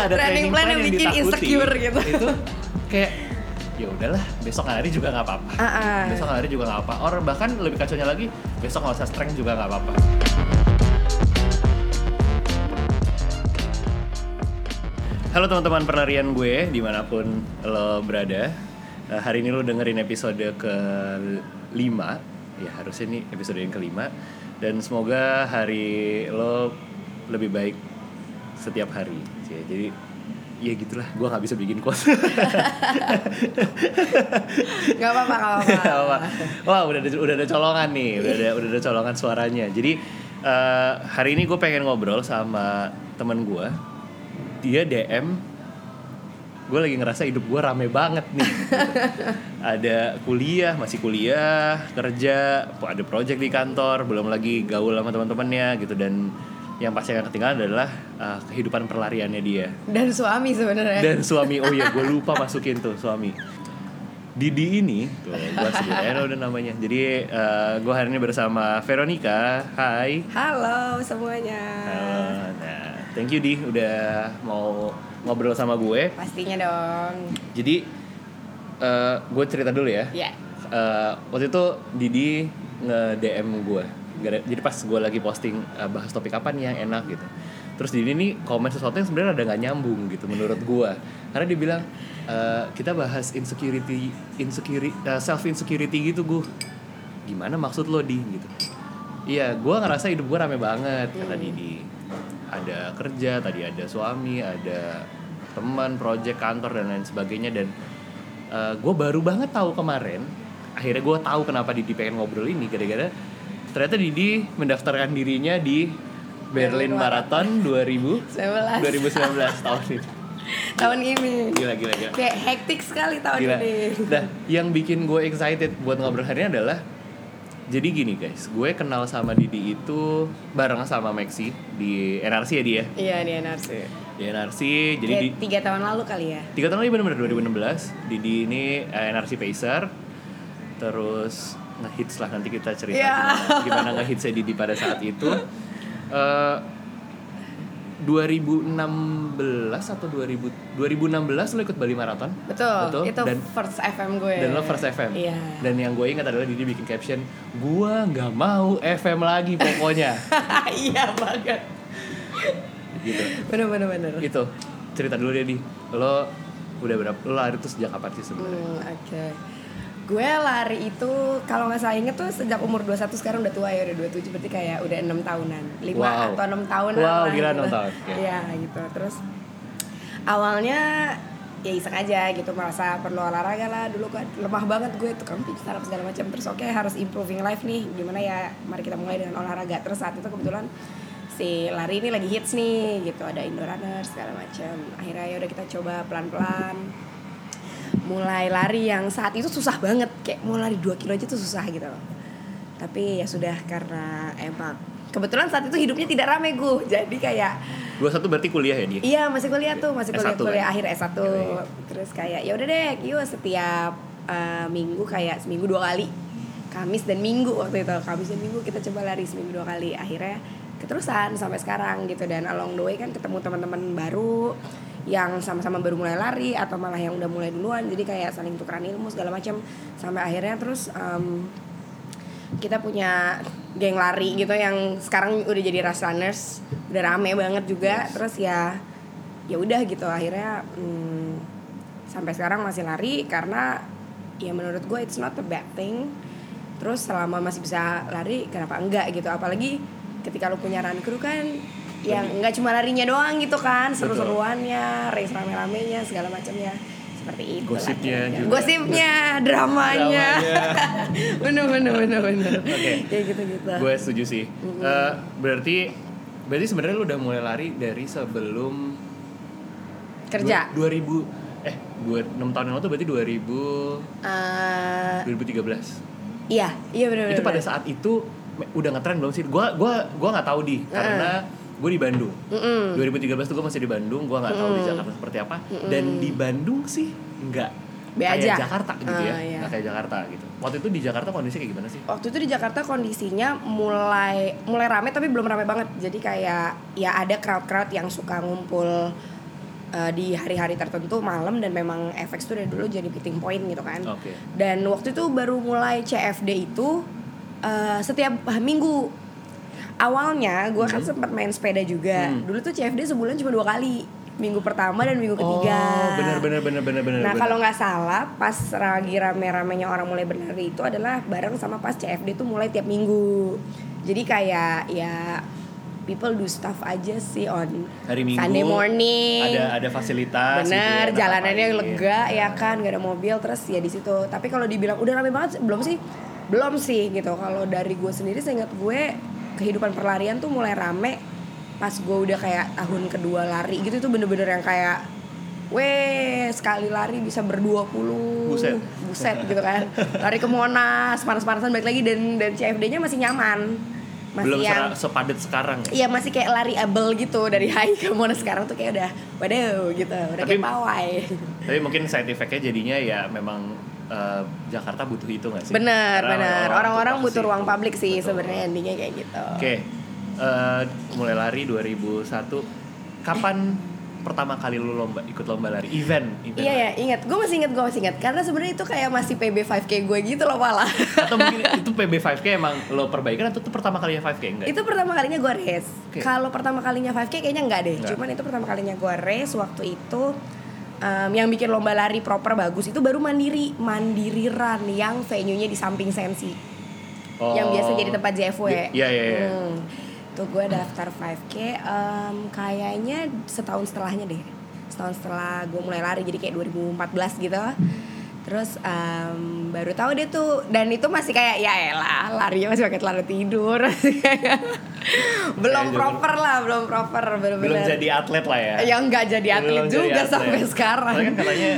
nggak ada Training plan plan yang yang bikin ditakuti insecure gitu. itu kayak ya udahlah besok hari juga nggak apa-apa. Ah, ah. besok hari juga nggak apa or bahkan lebih kacaunya lagi besok nggak usah strength juga nggak apa-apa. Halo teman-teman perlarian gue di mana pun lo berada. Eh, Hari ini lo dengerin episode kelima. Ya harusnya ini episode yang kelima. Dan semoga hari lo lebih baik setiap hari Cie. Jadi ya gitulah gue nggak bisa bikin quote Gak apa-apa, gak Nggak apa-apa. apa. Wah udah ada, udah ada colongan nih, udah ada udah ada colongan suaranya. Jadi eh, hari ini gue pengen ngobrol sama temen gue. Dia DM, gue lagi ngerasa hidup gue rame banget nih. ada kuliah, masih kuliah, kerja, ada project di kantor, belum lagi gaul sama teman-temannya gitu dan yang pasti akan ketinggalan adalah eh, kehidupan perlariannya dia Dan suami sebenarnya. dan suami oh iya gue lupa masukin tuh suami Didi ini tuh gue sebut aja udah namanya jadi gue hari ini bersama Veronica Hai Halo semuanya. Halo. nah thank you di udah mau ngobrol sama gue Pastinya dong. jadi gue cerita dulu ya Ya. Eh, waktu itu Didi nge DM gue jadi pas gue lagi posting eh, bahas topik apa nih yang enak gitu. Terus Didi nih komen sesuatu yang sebenarnya ada nggak nyambung gitu menurut gue karena dia bilang eh, kita bahas insecurity insecurity self insecurity gitu gue gimana maksud lo di gitu. Iya gue ngerasa hidup gue rame banget. Kata Didi. Ada kerja tadi ada suami ada teman project kantor dan lain sebagainya. Dan gue baru banget tahu kemarin akhirnya gue tahu kenapa Didi pengen ngobrol ini gara-gara ternyata Didi mendaftarkan dirinya di Berlin Marathon 2000 19 2019 tahun ini tahun ini. gila gila gila Kayak hektik sekali tahun Gila. ini. Nah, yang bikin gue excited buat ngobrol hari ini adalah jadi gini guys, gue kenal sama Didi itu bareng sama Maxi di NRC ya dia. Iya di NRC. Di NRC, jadi di tiga tahun lalu kali ya. tiga tahun lagi bener-bener 2016 Didi ini eh, NRC Pacer terus ngehits lah nanti kita cerita Ya. gimana, gimana ngehitsnya Didi pada saat itu Eh, 2016 atau 2000 2016 lo ikut Bali Marathon Betul. Itu dan first FM gue. dan lo first FM Iya. dan yang gue ingat adalah Didi bikin caption gua nggak mau FM lagi pokoknya iya banget. gitu Bener bener bener. itu cerita dulu deh di lo udah berapa lo lari tuh sejak kapan sih sebenarnya Hmm, oke. Gue lari itu kalau nggak salah inget tuh sejak umur 21 sekarang udah tua ya udah 27 berarti kayak udah enam tahunan. 5 Wow. atau 6 tahun Wow, lah gila, gitu. enam tahun, oke. Iya gitu. Terus awalnya ya iseng aja gitu merasa perlu olahraga lah dulu kan lemah banget gue tuh kan startup segala macam terus oke harus improving life nih gimana ya mari kita mulai dengan olahraga terus saat itu kebetulan si lari ini lagi hits nih gitu ada indoor runner segala macam akhirnya ya udah kita coba pelan pelan mulai lari yang saat itu susah banget. Kayak mau lari 2 kilo aja tuh susah gitu loh. Tapi ya sudah karena emang kebetulan saat itu hidupnya tidak rame gue jadi kayak dua satu berarti kuliah ya dia Iya masih kuliah tuh masih kuliah S1 kuliah kan? akhir S1 Iya. terus kayak ya udah deh yuk setiap eh, minggu kayak seminggu dua kali. Kamis dan Minggu waktu itu. Kamis dan Minggu kita coba lari seminggu dua kali. Akhirnya keterusan sampai sekarang gitu. Dan along the way kan ketemu teman-teman baru yang sama-sama baru mulai lari atau malah yang udah mulai duluan. Jadi kayak saling tukeran ilmu segala macam. Sampai akhirnya terus em, kita punya geng lari gitu yang sekarang udah jadi rush runners. Udah rame banget juga. Terus ya ya udah gitu. Akhirnya hmm, sampai sekarang masih lari karena ya menurut gue it's not a bad thing. Terus selama masih bisa lari kenapa enggak gitu? Apalagi ketika lu punya run crew kan yang enggak cuma larinya doang gitu kan seru-seruannya race rame-ramenya segala macamnya. Seperti itu Gosipnya juga. gosipnya dramanya. Bener bener bener bener. Oke. kayak gitu gitu gue setuju sih. Eh, berarti berarti sebenarnya lo udah mulai lari dari sebelum kerja? dua- 2000 eh dua enam tahun yang lalu tuh berarti 2000 Eh, 2013 iya iya bener bener itu pada saat itu udah ngetren belum sih? Gua gua gua nggak tahu di karena gue di Bandung Mm-mm. 2013 tuh gue masih di Bandung gue nggak tahu di Jakarta seperti apa dan di Bandung sih nggak Be kayak aja. Jakarta gitu ya Ah, iya. nggak kayak Jakarta gitu waktu itu di Jakarta kondisi kayak gimana sih waktu itu di Jakarta kondisinya mulai mulai rame tapi belum rame banget jadi kayak ya ada crowd crowd yang suka ngumpul eh, di hari-hari tertentu malam dan memang FX tuh dari dulu jadi meeting point gitu kan. Oke. Dan waktu itu baru mulai CFD itu eh, setiap minggu. Awalnya gue kan sempat main sepeda juga. Hmm. Dulu tuh CFD sebulan cuma dua kali. Minggu pertama dan minggu ketiga. Oh, benar benar benar benar benar. Nah kalau nggak salah pas lagi rame-ramenya orang mulai berlari itu adalah bareng sama pas CFD itu mulai tiap minggu. Jadi kayak ya people do stuff aja sih on hari Minggu Sunday morning. ada ada fasilitas gitu Bener, ya, jalanannya lega ya kan, gak ada mobil terus ya di situ. Tapi kalau dibilang udah rame banget belum sih? Belum sih gitu. Kalau dari gue sendiri saya ingat gue kehidupan perlarian tuh mulai rame pas gue udah kayak tahun kedua lari gitu tuh bener-bener yang kayak Weh, sekali lari bisa berdua puluh. Buset. Buset gitu kan. Lari ke Monas, panas-panasan balik lagi Dan, dan CFD-nya masih nyaman. Masih belum yang sepadat sekarang Iya masih kayak lari able gitu dari high ke Monas sekarang tuh kayak udah waduh gitu. Udah Tapi- kayak pawai. tapi mungkin side effect-nya jadinya ya memang eh, Jakarta butuh itu nggak sih Bener Karena bener orang-orang tuh butuh ruang publik sih sebenarnya endingnya kayak gitu. Oke, eh, mulai lari 2001. Kapan pertama kali lu lomba ikut lomba lari event? event Iya ya ingat gue masih ingat gue masih ingat karena sebenarnya itu kayak masih PB 5K gue gitu loh malah. Atau mungkin itu PB 5K emang lo perbaikan atau itu pertama kalinya 5K enggak? itu pertama kalinya gue race. Oke. Kalau pertama kalinya 5K kayaknya enggak deh. Enggak. Cuman itu pertama kalinya gue race waktu itu em, yang bikin lomba lari proper bagus itu baru mandiri mandiri run yang venue-nya di samping sensi. Oh. yang biasa jadi tempat JFW. Iya iya iya. Hmm. Tuh gue daftar 5K em, kayaknya setahun setelahnya deh. Setahun setelah gue mulai lari jadi kayak 2014 gitu. Terus em, baru tahu dia tuh dan itu masih kayak ya elah larinya masih pakai celana tidur. Masih kayak- belum Kayak proper lah, belum proper Belum bener-bener. jadi atlet lah ya. Yang nggak jadi atlet Belum jadi juga atlet. sampai sekarang. Soalnya kan katanya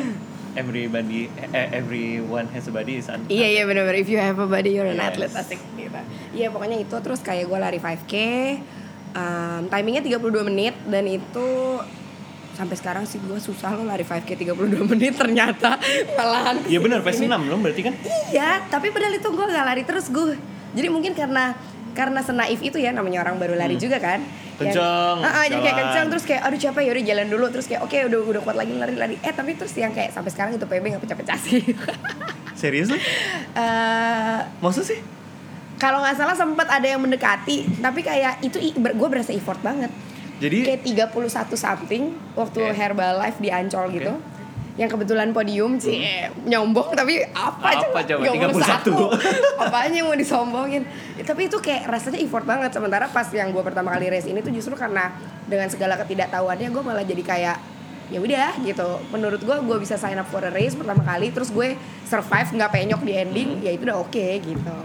everybody eh, everyone has a body is an Iya iya benar-benar if you have a body you're an Yes. athlete asik gitu. Iya pokoknya itu terus kayak gue lari 5K um, timingnya 32 menit dan itu sampai sekarang sih gue susah lo lari 5K 32 menit ternyata malahan Iya benar. PS 6 lo berarti kan? Iya, tapi padahal itu gue gak lari terus gue. Jadi mungkin karena karena senaif itu ya namanya orang baru lari juga kan. Hmm. Kenceng, Yang, Ah, ah, jadi kayak kenceng terus kayak aduh capek yaudah jalan dulu terus kayak oke udah udah kuat lagi lari-lari. Eh tapi terus yang kayak sampai sekarang itu PB gak pecah-pecah sih. Serius lo? Eh, Maksud sih? kalau nggak salah sempat ada yang mendekati, tapi kayak itu gue berasa effort banget. Jadi Kayak 31 something waktu Oke. Herbalife di Ancol Oke. gitu. Yang kebetulan podium sih nyombong tapi apa, Apa coba? 31. Apanya yang mau disombongin? Eh, Tapi itu kayak rasanya effort banget sementara pas yang gue pertama kali race ini tuh justru karena dengan segala ketidaktahuannya gue malah jadi kayak ya udah gitu menurut gue gue bisa sign up for a race pertama kali terus gue survive nggak penyok di ending ya itu udah oke gitu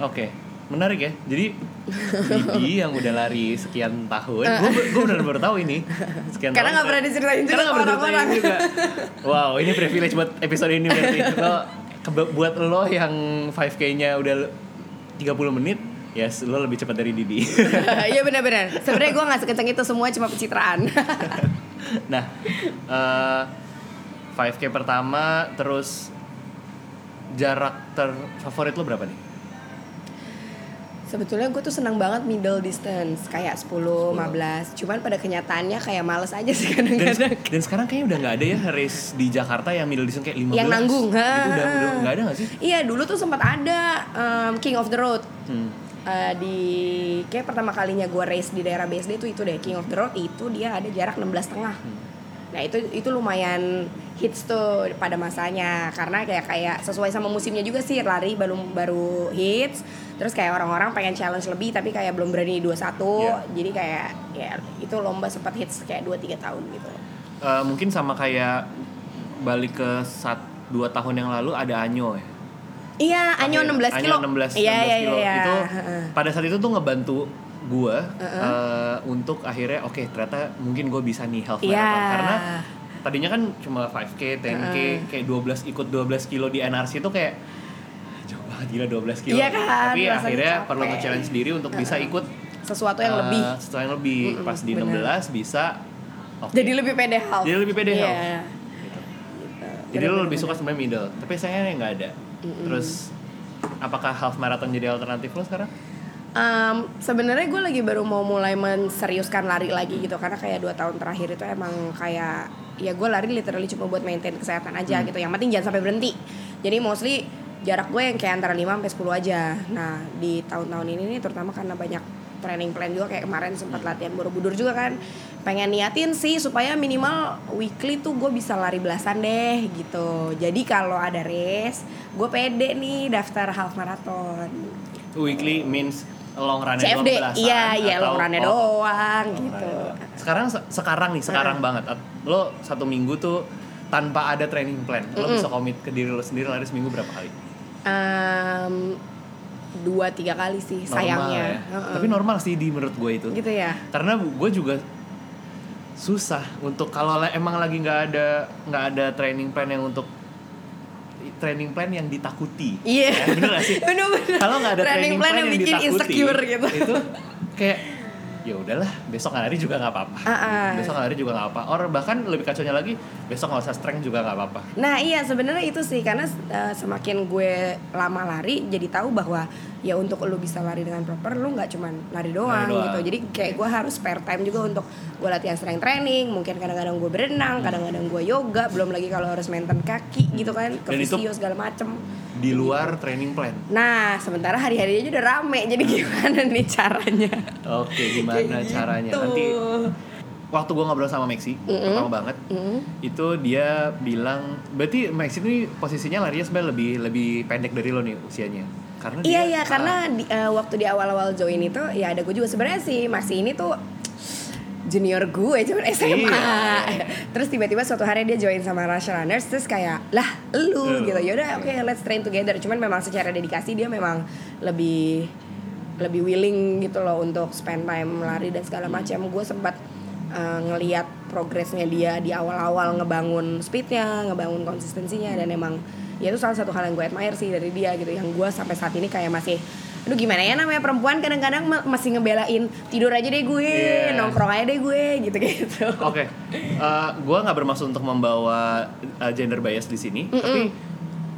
Oke, menarik ya. Jadi Didi yang udah lari sekian tahun, gue gue benar baru tahu ini. Sekian Karena nggak pernah diceritain juga Karena nggak pernah diceritain juga. Wow, ini privilege buat episode ini berarti. Lo, buat lo yang 5K-nya udah 30 menit, yes, lo lebih cepat dari Didi. Iya benar-benar. Sebenarnya gue nggak sekencang itu semua cuma pencitraan. nah, eh 5K pertama, terus jarak terfavorit lo berapa nih? Sebetulnya gue tuh senang banget middle distance kayak 10, 15. Cuman pada kenyataannya kayak males aja sih dan, kadang-kadang. dan sekarang kayaknya udah nggak ada ya race di Jakarta yang middle distance kayak 15 Yang nanggung, gitu udah nggak ada nggak sih Iya dulu tuh sempat ada um, King of the Road. hmm. Eh, di kayak pertama kalinya gue race di daerah BSD itu itu deh King of the Road itu dia ada jarak 16 setengah. Nah itu itu lumayan hits tuh pada masanya karena kayak kayak sesuai sama musimnya juga sih lari baru baru hits terus kayak orang-orang pengen challenge lebih tapi kayak belum berani 21 Iya. jadi kayak ya itu lomba sempat hits kayak 2-3 tahun gitu. Eh, mungkin sama kayak balik ke saat dua tahun yang lalu ada Anyo ya Iya, Anyo 16 kilo. Anyo 16, 16 Iya, iya, kilo. iya. Itu pada saat itu tuh ngebantu gua eh, untuk akhirnya oke ternyata mungkin gue bisa nih half Iya. marathon karena tadinya kan cuma 5k, 10k, kayak 12 ikut 12 kilo di NRC itu kayak jauh banget gila 12 kilo. Iya kan, Tapi akhirnya capek. perlu nge-challenge diri untuk bisa ikut Sesuatu yang eh, lebih. sesuatu yang lebih Mm-mm, pas di bener. 16 bisa oke. Jadi lebih pede half. Jadi lebih pede Iya. half. Gitu. Jadi lo lebih suka sebenarnya middle, tapi sayangnya nggak ada. Terus apakah half marathon jadi alternatif lo sekarang? Um, sebenarnya gue lagi baru mau mulai menseriuskan lari lagi gitu karena kayak dua tahun terakhir itu emang kayak ya gue lari literally cuma buat maintain kesehatan aja gitu. Yang penting jangan sampai berhenti. Jadi mostly jarak gue yang kayak antara 5 sampai 10 aja. Nah di tahun-tahun ini nih terutama karena banyak training plan juga kayak kemarin sempat latihan borobudur juga kan pengen niatin sih supaya minimal weekly tuh gue bisa lari belasan deh gitu. Jadi kalau ada race gue pede nih daftar half marathon. Weekly means long run CFD iya iya long runnya oh, doang long gitu doang. Sekarang se- sekarang nih, sekarang banget. At- Lo satu minggu tuh tanpa ada training plan. Lo Mm-mm. bisa komit ke diri lo sendiri lari seminggu berapa kali? Em, dua tiga kali sih Normal sayangnya ya. Heeh. Tapi normal sih di menurut gue itu. gitu ya Karena gue juga susah untuk kalau la- emang lagi nggak ada nggak ada training plan yang untuk training plan yang ditakuti. Iya. Ya, bener gak sih? Bener-bener. Kalau nggak ada training, plan, yang, bikin ditakuti, insecure gitu. itu kayak ya udahlah besok lari juga nggak apa-apa. Ah, ah. Besok lari juga nggak apa. Or bahkan lebih kacaunya lagi besok nggak usah strength juga nggak apa-apa. Nah iya sebenarnya itu sih karena uh, semakin gue lama lari jadi tahu bahwa ya untuk lo bisa lari dengan proper lo nggak cuman lari doang, Lari doang. gitu. Jadi kayak gue harus spare time juga untuk gue latihan strength training. Mungkin kadang-kadang gue berenang, kadang-kadang gue yoga. Belum lagi kalau harus maintain kaki gitu kan, ke Dan itu- fisio segala macem. Di luar training plan. Nah sementara hari-harinya aja udah rame. Jadi gimana nih caranya? Oke, gimana Kayak caranya? gitu. Nanti waktu gue ngobrol sama Maxi pertama banget Mm. itu dia bilang berarti Maxi ini posisinya larinya sebenarnya lebih lebih pendek dari lo nih usianya karena Iya iya karena di, eh, waktu di awal-awal join itu ya ada gue juga sebenarnya sih Maxi ini tuh junior gue cuman SMA. Iya. Terus tiba-tiba suatu hari dia join sama Rush Runners terus kayak lah lu Lu. gitu. Yaudah oke let's train together. Cuman memang secara dedikasi dia memang lebih lebih willing gitu loh untuk spend time lari dan segala macam. Gue sempat uh, ngeliat progresnya dia di awal-awal ngebangun speednya, ngebangun konsistensinya dan emang ya itu salah satu hal yang gue admire sih dari dia gitu. Yang gue sampai saat ini kayak masih Aduh gimana ya namanya perempuan kadang-kadang ma- masih ngebelain tidur aja deh gue, Iya. nongkrong aja deh gue gitu-gitu. Oke, Eh, gue nggak bermaksud untuk membawa eh, gender bias di sini, tapi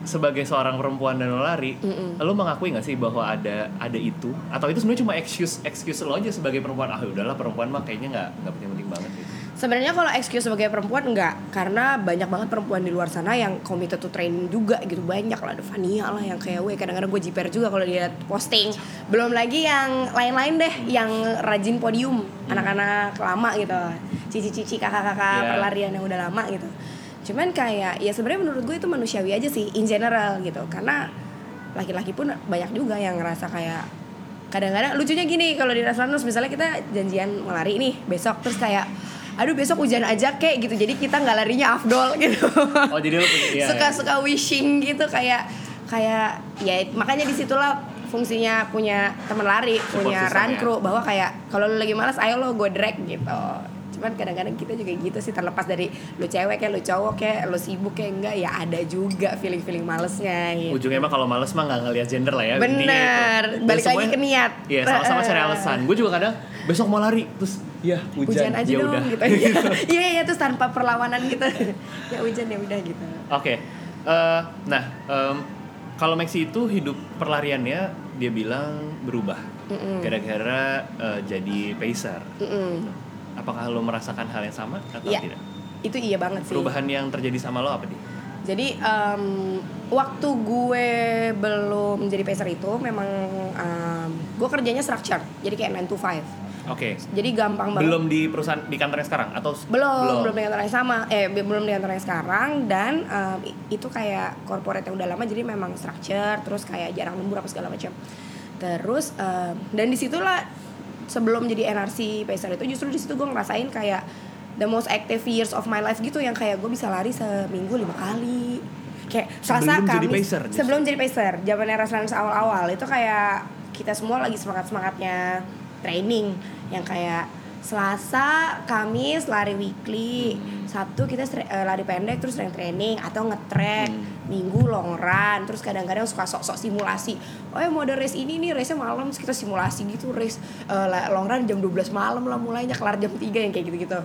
sebagai seorang perempuan dan lo lari, lo mengakui nggak sih bahwa ada ada itu? Atau itu sebenarnya cuma excuse excuse lo aja sebagai perempuan? Ah udahlah perempuan mah kayaknya nggak nggak penting-penting banget gitu. Sebenarnya kalau excuse sebagai perempuan enggak, karena banyak banget perempuan di luar sana yang committed to training juga gitu banyak lah ada Fania lah yang kayak gue kadang-kadang gue jiper juga kalau dia posting. Belum lagi yang lain-lain deh yang rajin podium anak-anak lama gitu, cici-cici kakak-kakak Yeah. perlarian yang udah lama gitu. Cuman kayak ya sebenarnya menurut gue itu manusiawi aja sih in general gitu. Karena laki-laki pun banyak juga yang ngerasa kayak kadang-kadang lucunya gini kalau di Raslanus misalnya kita janjian melari nih besok. Terus kayak aduh besok hujan aja kek gitu. Jadi kita nggak larinya afdol gitu. Oh jadi iya, iya. suka wishing gitu kayak kayak ya makanya di situlah fungsinya punya teman lari Support punya run ya. crew bahwa kayak kalau lu lagi malas ayo lo gue drag gitu cuman kadang-kadang kita juga gitu sih terlepas dari lu cewek kayak lu cowok kayak lu sibuk kayak enggak ya ada juga feeling feeling malesnya gitu. Ujungnya mah kalau males mah nggak ngeliat gender lah ya. bener Dan balik lagi semuanya- ke niat. Iya sama-sama cari alasan. Gue juga kadang besok mau lari. Terus ya hujan, hujan aja ya dong udah. gitu. Iya iya terus tanpa perlawanan gitu. Ya hujan ya udah gitu. Oke, Eh, nah em, kalau Maxi itu hidup perlariannya dia bilang berubah. Gara-gara eh, jadi pacer. Mm-mm. Apakah lo merasakan hal yang sama atau Iya. tidak? itu iya banget sih Perubahan yang terjadi sama lo apa nih? Jadi em, waktu gue belum jadi pacer itu memang em, gue kerjanya structure, jadi kayak 9 to 5. Oke, Jadi gampang banget. belum di perusahaan di kantor yang sekarang atau belum, belum di kantor yang sama, eh be- belum di kantor yang sekarang dan i- itu kayak corporate yang udah lama jadi memang structure, terus kayak jarang lembur apa segala macam. Terus em, dan di situlah sebelum jadi NRC pacer itu justru di situ gue ngerasain kayak the most active years of my life gitu yang kayak gue bisa lari seminggu lima kali. Kayak Selasa Sebelum jadi Kamis. Pacer justru? sebelum jadi pacer. Zamannya Raslanus awal-awal. Itu kayak kita semua lagi semangat semangatnya training. Yang kayak Selasa Kamis lari weekly. Sabtu kita eh, lari pendek terus strength training atau ngetrek. Minggu long run terus kadang-kadang suka sok-sok simulasi. Oh ya mau ada race ini nih race malam terus kita simulasi gitu race la- long run jam 12 malam lah mulainya kelar jam 3 yang kayak gitu-gitu.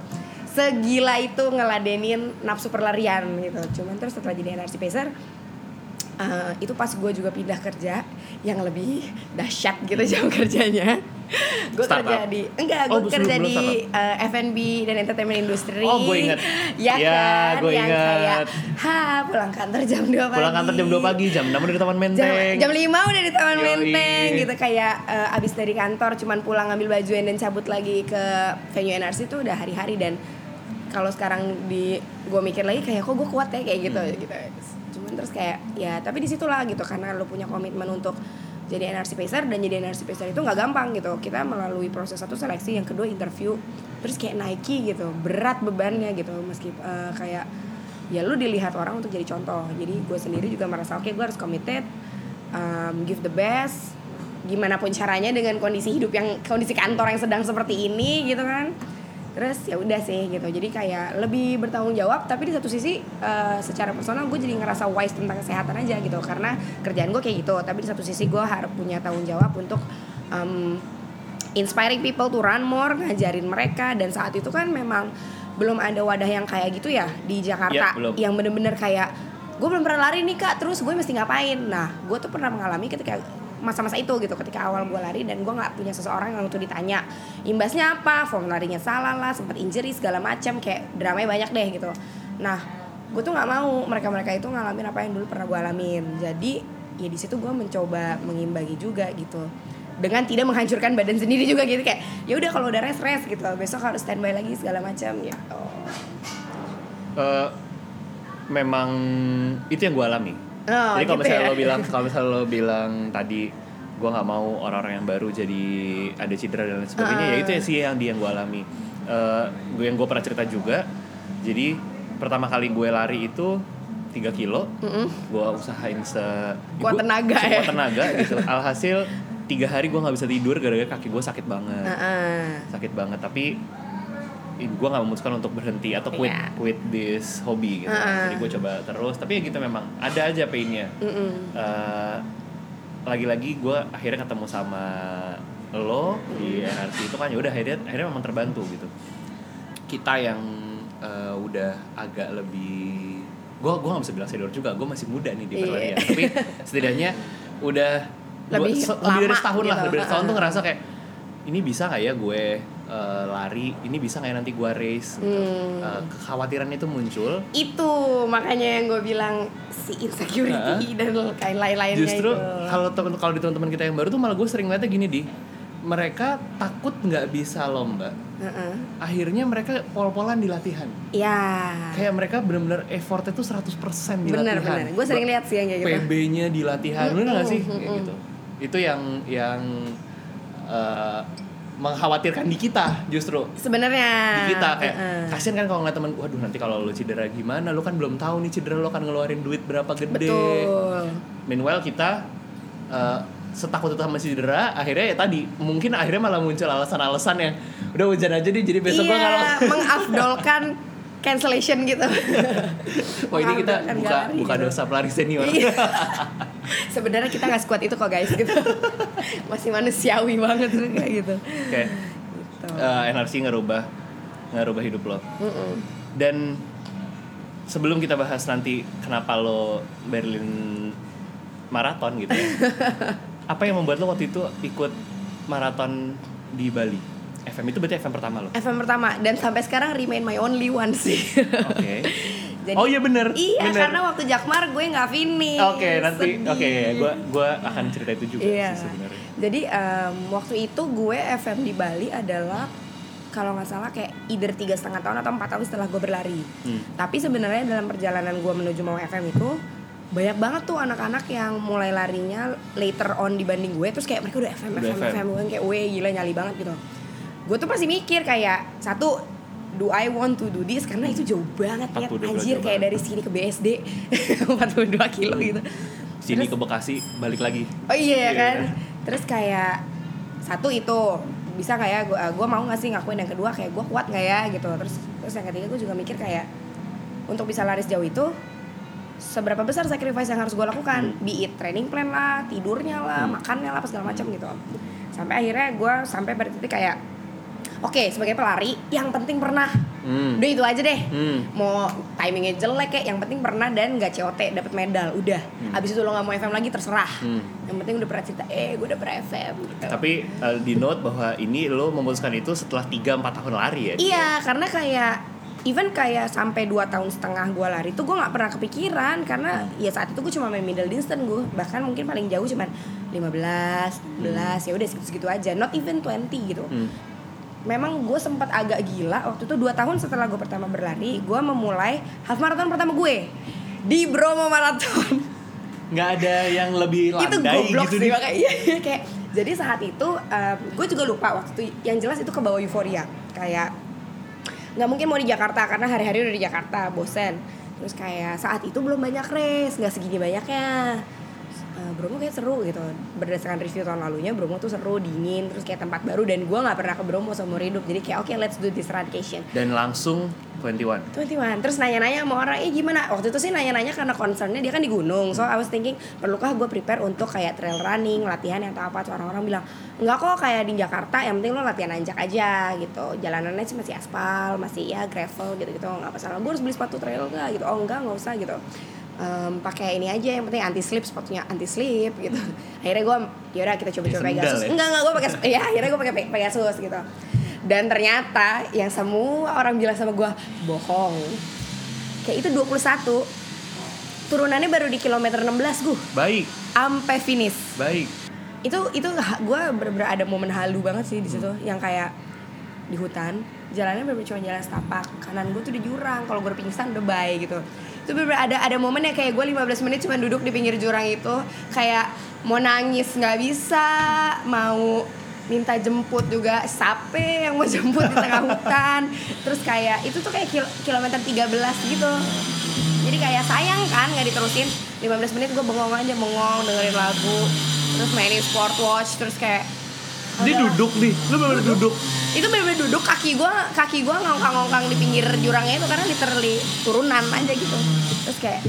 Segila itu ngeladenin nafsu perlarian gitu. Cuman terus setelah jadi NRC pacer Eh, itu pas gue juga pindah kerja yang lebih dahsyat gitu jam kerjanya gue kerja di enggak Oh, gue sebelum- kerja di eh, F&B dan entertainment industry Oh, gue ingat. ya Ya, kan gue yang ingat. kayak ha pulang kantor jam 2 pagi Pulang kantor jam 2 pagi, jam 6 udah di Taman Menteng. jam 5 udah di Taman Yoi. Menteng gitu kayak eh, abis dari kantor cuman pulang ngambil baju dan cabut lagi ke venue NRC itu udah hari-hari dan kalau sekarang di gue mikir lagi kayak kok gue kuat ya kayak gitu Hmm. gitu terus kayak ya tapi di situlah gitu karena lo punya komitmen untuk jadi NRC Pacer dan jadi NRC Pacer itu nggak gampang gitu. Kita melalui proses satu seleksi yang kedua interview terus kayak Nike gitu berat bebannya gitu. Meski eh, kayak ya lu dilihat orang untuk jadi contoh. Jadi gue sendiri juga merasa oke gue harus committed um, give the best gimana pun caranya dengan kondisi hidup yang kondisi kantor yang sedang seperti ini gitu kan terus ya udah sih gitu. Jadi kayak lebih bertanggung jawab tapi di satu sisi eh, secara personal gue jadi ngerasa wise tentang kesehatan aja gitu. Karena kerjaan gue kayak gitu. Tapi di satu sisi gue harus punya tanggung jawab untuk um, inspiring people to run more ngajarin mereka. Dan saat itu kan memang belum ada wadah yang kayak gitu ya di Jakarta. Ya, belum. yang bener-bener kayak gue belum pernah lari nih kak. Terus gue mesti ngapain? Nah gue tuh pernah mengalami ketika masa-masa itu gitu ketika awal gue lari dan gue nggak punya seseorang yang untuk ditanya imbasnya apa form larinya salah lah sempat injury segala macam kayak dramanya banyak deh gitu. Nah gue tuh nggak mau mereka-mereka itu ngalamin apa yang dulu pernah gue alamin. Jadi ya di situ gue mencoba mengimbangi juga gitu. Dengan tidak menghancurkan badan sendiri juga gitu kayak ya udah kalau udah rest rest gitu. Besok harus standby lagi segala macam gitu. Eh, memang itu yang gue alami. Oh, Jadi kalau gitu misalnya ya. lo bilang, kalau misalnya lo bilang tadi gue nggak mau orang-orang yang baru jadi ada cedera dan lain sebagainya, Ah. ya itu ya sih yang di yang gue alami. Eh, gue yang gue pernah cerita juga. Jadi pertama kali gue lari itu 3 kilo, Mm-mm. gue usahain se Kuat gua- tenaga ya. tenaga gitu. Alhasil tiga hari gue nggak bisa tidur gara-gara kaki gue sakit banget Heeh. sakit banget tapi gue nggak memutuskan untuk berhenti atau quit Iya. quit this hobby gitu Heeh. jadi gue coba terus tapi ya gitu memang ada aja painnya. Eh, lagi-lagi gue akhirnya ketemu sama lo di NRC itu kan ya udah akhirnya akhirnya memang terbantu gitu kita yang eh, udah agak lebih gue gue nggak bisa bilang senior juga gue masih muda nih di Iya. perlarian tapi setidaknya udah gua- Lebih se- lebih dari lama setahun lah gitu. lebih dari setahun tuh ngerasa kayak ini bisa nggak ya gue eh, lari ini bisa nggak ya nanti gue race gitu. Hmm. Eh, kekhawatiran itu muncul. Itu makanya yang gue bilang si insecurity dan kain lain-lainnya justru kalau kalau di teman-teman kita yang baru tuh malah gue sering ngeliatnya gini di. Mereka takut nggak bisa lomba. Heeh. akhirnya mereka pol-polan di latihan. Ya kayak mereka bener-bener effortnya tuh 100% di bener latihan. bener. Gue sering lihat sih yang kayak gitu. PB-nya di latihan bener nggak sih? Mm-mm, kayak gitu. Itu yang yang eh, mengkhawatirkan di kita justru. Sebenarnya. Di kita kayak Heeh. kasian kan kalau ngeliat temen waduh nanti kalau lo cedera gimana? Lo kan belum tahu nih cedera lo kan ngeluarin duit berapa gede. Betul. Meanwhile kita eh, setakut itu sama cedera akhirnya ya tadi mungkin akhirnya malah muncul alasan-alasan yang udah hujan aja deh jadi besok gua iya kalau mengafdolkan cancellation gitu oh ini kita Mengafdolkan buka buka gitu. dosa pelari senior Iya. sebenarnya kita nggak sekuat itu kok guys gitu masih manusiawi banget kayak gitu kayak Gitu. eh, NRC ngerubah ngerubah hidup lo Mm-mm. dan sebelum kita bahas nanti kenapa lo Berlin maraton gitu ya apa yang membuat lo waktu itu ikut maraton di Bali FM itu berarti FM pertama lo FM pertama dan sampai sekarang remain my only one sih oke Jadi- oh iya bener Iya, bener. karena waktu Jakmar gue nggak finish. Oke nanti Sedih. oke gua gua akan cerita itu juga Iya. sih sebenarnya. Jadi em, waktu itu gue FM di Bali adalah kalau nggak salah kayak either tiga setengah tahun atau empat tahun setelah gue berlari. Hmm. Tapi sebenarnya dalam perjalanan gue menuju mau FM itu banyak banget tuh anak-anak yang mulai larinya later on dibanding gue terus kayak mereka udah FM Udah FM FM. FM gue kayak weh gila nyali banget gitu. Gue tuh masih mikir kayak satu do I want to do this karena itu jauh banget ya 42 anjir kayak banget. dari sini ke BSD 42 kilo gitu. Sini Terus- ke Bekasi balik lagi. Oh iya Iya. kan. Terus kayak satu itu bisa nggak ya gue mau nggak sih ngakuin yang kedua kayak gue kuat nggak ya gitu terus terus yang ketiga gue juga mikir kayak untuk bisa lari sejauh itu seberapa besar sacrifice yang harus gue lakukan Hmm. be it training plan lah tidurnya lah Hmm. makannya lah apa segala macam gitu sampai akhirnya gue sampai titik kayak oke sebagai pelari yang penting pernah. Hmm. udah itu aja deh. Hmm. mau timingnya jelek kayak yang penting pernah dan nggak COT dapat medal udah. Abis itu lo nggak mau FM lagi terserah. Hmm. yang penting udah pernah cerita eh gue udah pernah FM gitu. Tapi uh, di note bahwa ini lo memutuskan itu setelah 3-4 tahun lari ya? iya karena kayak even kayak sampai 2 tahun setengah gue lari tuh gue nggak pernah kepikiran. Karena ya saat itu gue cuma main middle distance gue bahkan mungkin paling jauh cuman 15, 16 ya udah segitu-segitu aja. Not even 20 gitu. Hmm. Memang gue sempat agak gila waktu itu dua tahun setelah gue pertama berlari gue memulai half marathon pertama gue di Bromo Marathon. Nggak ada yang lebih itu landai goblok gitu sih makanya iya, iya, kayak jadi saat itu gue juga lupa waktu itu yang jelas itu ke bawah euforia. Kayak nggak mungkin mau di Jakarta karena hari-hari udah di Jakarta bosen. Terus kayak saat itu belum banyak race nggak segini banyaknya Eh, Bromo kayak seru gitu. Berdasarkan review tahun lalunya Bromo tuh seru dingin terus kayak tempat baru dan gue nggak pernah ke Bromo seumur hidup. Jadi kayak oke let's do this radication. Dan langsung 21. 21 terus nanya-nanya sama orang eh gimana? Waktu itu sih nanya-nanya karena concernnya dia kan di gunung. So I was thinking perlukah gue prepare untuk kayak trail running latihan yang atau apa? Orang-orang bilang enggak kok kayak di Jakarta yang penting lo latihan nanjak aja gitu. Jalanannya sih masih aspal masih ya gravel gitu gitu nggak masalah. Gue harus beli sepatu trail nggak gitu? Oh enggak nggak usah gitu Em, pakai ini aja yang penting anti slip sepatunya anti slip gitu. Akhirnya gue yaudah kita coba-coba Pegasus. ya? enggak enggak gue pakai ya akhirnya gue pakai Pe- Pegasus gitu. Dan ternyata yang semua orang bilang sama gue bohong. Kayak itu 21 turunannya baru di kilometer 16 gue Baik, sampai finish. Baik. itu itu gue bener-bener ada momen halu banget sih di situ yang kayak di hutan jalannya bener cuma jalan setapak kanan gue tuh di jurang kalau gue pingsan udah bye gitu itu bener ada ada momen yang kayak gue 15 menit cuma duduk di pinggir jurang itu. Kayak mau nangis nggak bisa mau minta jemput juga sape yang mau jemput di tengah hutan. Terus kayak itu tuh kayak kil- kilometer 13 gitu. Jadi kayak sayang kan nggak diterusin. 15 menit gue bengong aja bengong dengerin lagu. Terus mainin sport watch terus kayak Dia duduk nih, lu bener duduk. itu bener-bener duduk. Kaki gue kaki gue ngongkang-ngongkang di pinggir jurangnya itu karena literally turunan aja gitu. Terus kayak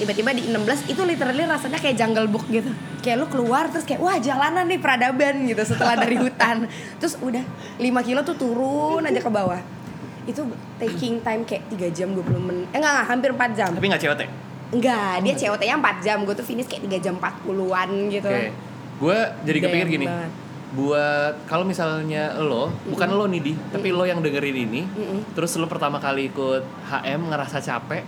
tiba-tiba di 16 itu literally rasanya kayak jungle book gitu. Kayak lu keluar terus kayak wah jalanan nih peradaban gitu setelah dari hutan. Terus udah 5 kilo tuh turun aja ke bawah. Itu taking time kayak 3 jam 20 menit. Eh enggak, enggak hampir 4 jam. Tapi nggak COT. enggak dia COT-nya 4 jam. Gue tuh finish kayak 3 jam 40-an gitu. Oke. Gue jadi kepikir gini. banget. Buat kalau misalnya lo, bukan lo nih di, tapi lo yang dengerin ini, Mm-mm. terus lo pertama kali ikut HM ngerasa capek,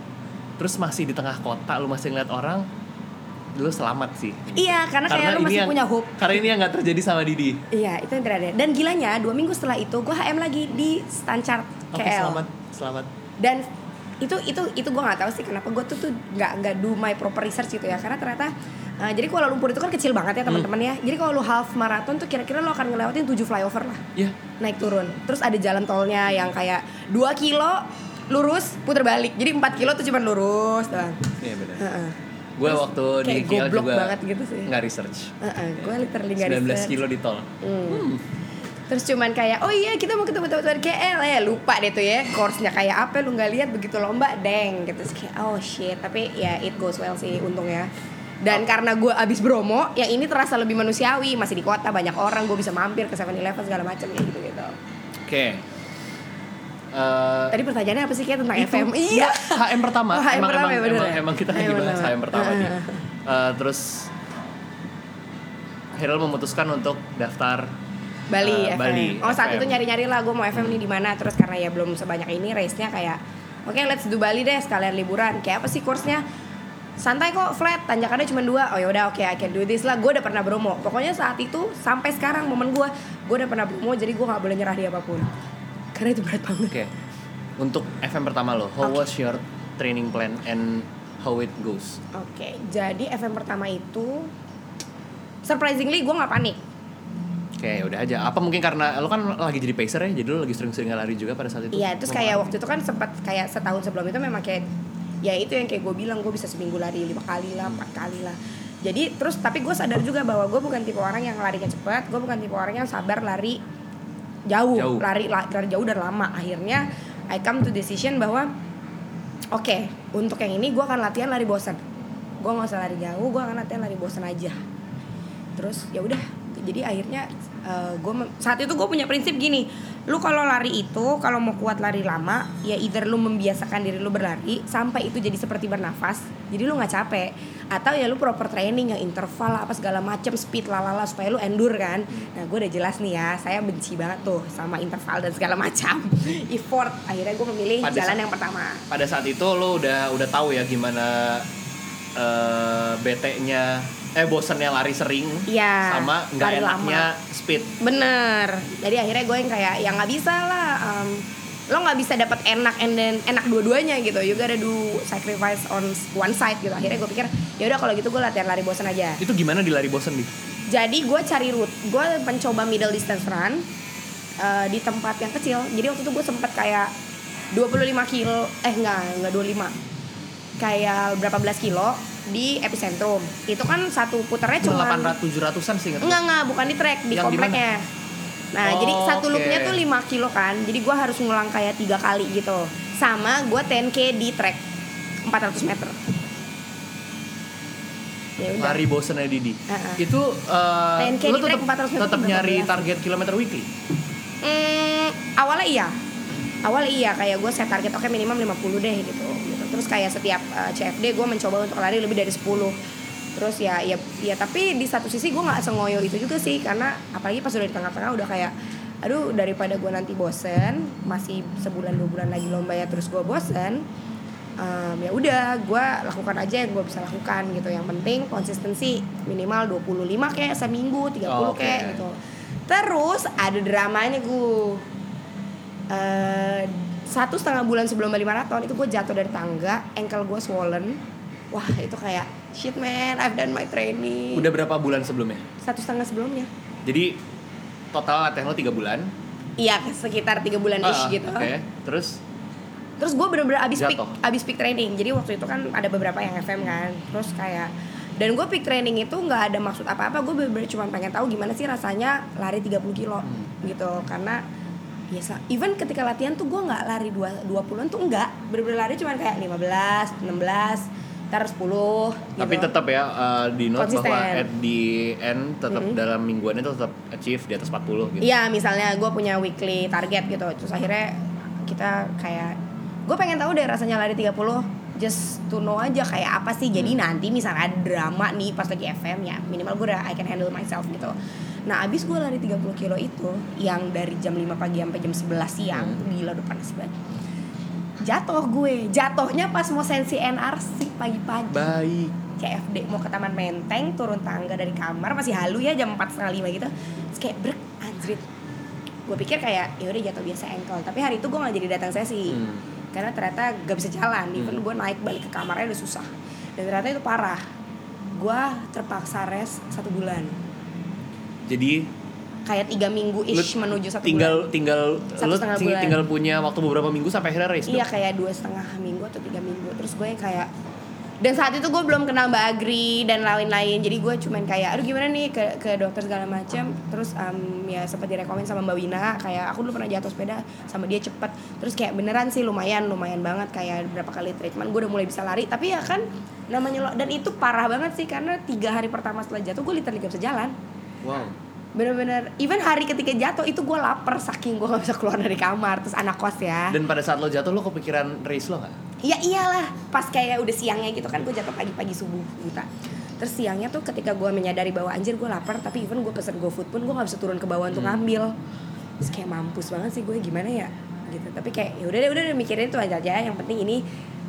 terus masih di tengah kota, lo masih ngeliat orang, lo selamat sih. iya karena, kayak lu ini masih yang, punya hope Karena ini yang nggak terjadi sama Didi. Iya, itu yang terakhir. Dan gilanya, dua minggu setelah itu gue HM lagi di Stanchart Oke, KL. selamat, selamat. Dan itu itu itu gue nggak tahu sih kenapa gue tuh tuh nggak nggak do my proper research gitu ya karena ternyata uh, jadi Kuala Lumpur itu kan kecil banget ya teman-teman ya jadi kalau lu half marathon tuh kira-kira lo akan ngelewatin 7 flyover lah Ya, naik turun terus ada jalan tolnya yang kayak 2 kilo lurus puter balik jadi 4 kilo tuh cuma lurus doang iya benar. Heeh. Gue waktu di KL juga banget gitu sih. nggak research. Heeh, gue literally nggak 19 research. kilo di tol. Hmm. Terus cuman kayak oh iya kita mau ketemu teman-teman KL ya lupa deh tuh ya course-nya kayak apa lu nggak lihat begitu lomba deng gitu Terus kayak oh shit tapi ya it goes well sih untungnya dan karena gue abis Bromo yang ini terasa lebih manusiawi masih di kota banyak orang gue bisa mampir ke 7-Eleven segala macam kayak gitu gitu Oke. Eh, tadi pertanyaannya apa sih kayak tentang itu FM iya HM pertama. Oh, HM emang, pertama emang, ya, bener emang, ya? emang kita lagi HM bahas. HM pertama nih. Ah. Eh, terus Herel memutuskan untuk daftar Bali, eh, FM. Bali, Oh saat FM. itu nyari-nyari lah gue mau FM nih di mana terus karena ya belum sebanyak ini race-nya kayak oke let's do Bali deh sekalian liburan. Kayak apa sih course-nya? Santai kok flat, tanjakannya cuma dua. Oh yaudah oke I can do this lah. Gue udah pernah Bromo. Pokoknya saat itu sampai sekarang momen gue, gue udah pernah Bromo jadi gue nggak boleh nyerah di apa pun. Karena itu berat banget. Oke. Untuk FM pertama lo, how Oke. was your training plan and how it goes? Oke, jadi FM pertama itu surprisingly gue nggak panik. Oke, udah aja. Apa mungkin karena lo kan lagi jadi pacer ya, jadi lo lagi sering-sering lari juga pada saat itu? Iya, terus kayak waktu itu kan sempat kayak setahun sebelum itu memang kayak ya itu yang kayak gue bilang gue bisa seminggu lari lima kali lah, empat kali lah. Jadi terus tapi gue sadar juga bahwa gue bukan tipe orang yang larinya cepat, gue bukan tipe orang yang sabar lari jauh, Jauh. lari la- lari jauh dan lama. Akhirnya I come to decision bahwa oke untuk yang ini gue akan latihan lari bosan. Gue nggak usah lari jauh, gue akan latihan lari bosan aja. Terus ya udah, jadi akhirnya gue saat itu gue punya prinsip gini lu kalau lari itu kalau mau kuat lari lama ya either lu membiasakan diri lu berlari sampai itu jadi seperti bernafas jadi lu nggak capek. Atau ya lu proper training yang interval apa segala macam speed lalala supaya lu endure kan. Nah gue udah jelas nih ya saya benci banget tuh sama interval dan segala macam. Effort. Akhirnya gue memilih Pada jalan yang pertama. pada saat itu lo udah udah tahu ya gimana eh BT-nya eh bosennya lari sering Iya, sama nggak enaknya speed Bener. Jadi akhirnya gue yang kayak ya nggak bisa lah. um, lo nggak bisa dapat enak and then enak dua-duanya gitu. You gotta do sacrifice on one side gitu. Akhirnya gue pikir ya udah kalau gitu gue latihan lari bosan aja. itu gimana di lari bosen nih Jadi gue cari route. Gue mencoba middle distance run uh, di tempat yang kecil. Jadi waktu itu gue sempet kayak 25 kilo, eh enggak, enggak 25 kayak berapa belas kilo di epicentrum. Itu kan satu puternya cuma 800 700-an sih Enggak enggak, bukan di track, di Yang kompleknya. Nah, Oh, jadi satu oke. loopnya tuh 5 kilo kan. Jadi gua harus ngulang kayak tiga kali gitu. Sama gua 10k di track 400 meter. Ya udah. lari bosennya Didi Heeh. itu eh, 10K lo di track tetap 400 meter tetap udah nyari target kilometer weekly Hmm, awalnya iya. Awalnya iya kayak gue set target oke minimum 50 deh gitu. Terus kayak setiap uh, CFD gue mencoba untuk lari lebih dari 10. Terus ya ya ya tapi di satu sisi gue nggak sengoyo itu juga sih karena apalagi pas udah di tengah-tengah udah kayak aduh daripada gue nanti bosen masih sebulan dua bulan lagi lomba ya terus gue bosen um, ya udah gue lakukan aja yang gue bisa lakukan gitu yang penting konsistensi minimal 25 kayak seminggu 30 Oke. kayak gitu terus ada dramanya gue Eh, satu setengah bulan sebelum Bali Marathon itu gue jatuh dari tangga ankle gue swollen. Wah itu kayak shit man I've done my training. Udah berapa bulan sebelumnya? Satu setengah sebelumnya. Jadi total latihan lo 3 bulan? Iya sekitar tiga bulan ish Ah, gitu. oke. Terus? Terus gue bener-bener abis peak Jatuh. abis peak training. Jadi waktu itu kan ada beberapa yang FM kan. Terus kayak dan gue peak training itu nggak ada maksud apa-apa. Gue bener-bener cuma pengen tahu gimana sih rasanya lari 30 kilo Hmm. gitu. Karena biasa even ketika latihan tuh gue nggak lari dua 20-an tuh enggak bener-bener lari cuma kayak 15 16 ntar 10 gitu. tapi tetap ya eh, di note Konsisten. bahwa at the end tetap dalam mingguannya itu tetap achieve di atas 40 gitu Iya, misalnya gue punya weekly target gitu. Terus akhirnya kita kayak gue pengen tahu deh rasanya lari 30 just to know aja kayak apa sih. Jadi nanti misalnya ada drama nih pas lagi FM ya, minimal gue udah I can handle myself gitu. Nah, abis gue lari 30 kilo itu yang dari jam 5 pagi sampai jam 11 siang, Hmm. gila udah panas banget. Jatuh gue, jatuhnya pas mau sensi NRC pagi-pagi. baik CFD mau ke Taman Menteng turun tangga dari kamar masih halu ya jam empat setengah lima gitu terus kayak brek anjrit gue pikir kayak ya udah jatuh biasa ankle tapi hari itu gue nggak jadi datang sesi Hmm. karena ternyata gak bisa jalan even Hmm. gue naik balik ke kamarnya udah susah dan ternyata itu parah gue terpaksa rest satu bulan jadi kayak tiga minggu ish Lu menuju satu tinggal bulan. tinggal Satu lu setengah bulan. tinggal punya waktu beberapa minggu sampai akhirnya race Iya dong? kayak dua setengah minggu atau tiga minggu. Terus gue yang kayak Dan saat itu gue belum kenal Mbak Agri dan lain-lain. Jadi gue cuman kayak aduh gimana nih ke, ke dokter segala macam Terus em, ya sempat direkomend sama Mbak Wina Kayak aku dulu pernah jatuh sepeda sama dia cepet. Terus kayak beneran sih lumayan lumayan banget Kayak berapa kali treatment. Gue udah mulai bisa lari Tapi ya kan namanya lo Dan itu parah banget sih karena tiga hari pertama setelah jatuh gue literally gak bisa jalan wow Bener-bener Even hari ketika jatuh itu gue lapar Saking gue gak bisa keluar dari kamar Terus anak kos ya dan pada saat lo jatuh lo kepikiran race lo nggak Iya iyalah, pas kayak udah siangnya gitu kan gue jatuh pagi-pagi subuh buta. Terus siangnya tuh ketika gue menyadari bahwa anjir gue lapar tapi even gue pesen GoFood pun gue nggak bisa turun ke bawah untuk Hmm. ngambil. Terus kayak mampus banget sih gue gimana ya gitu. Tapi kayak ya udah deh udah deh mikirin itu aja aja. Yang penting ini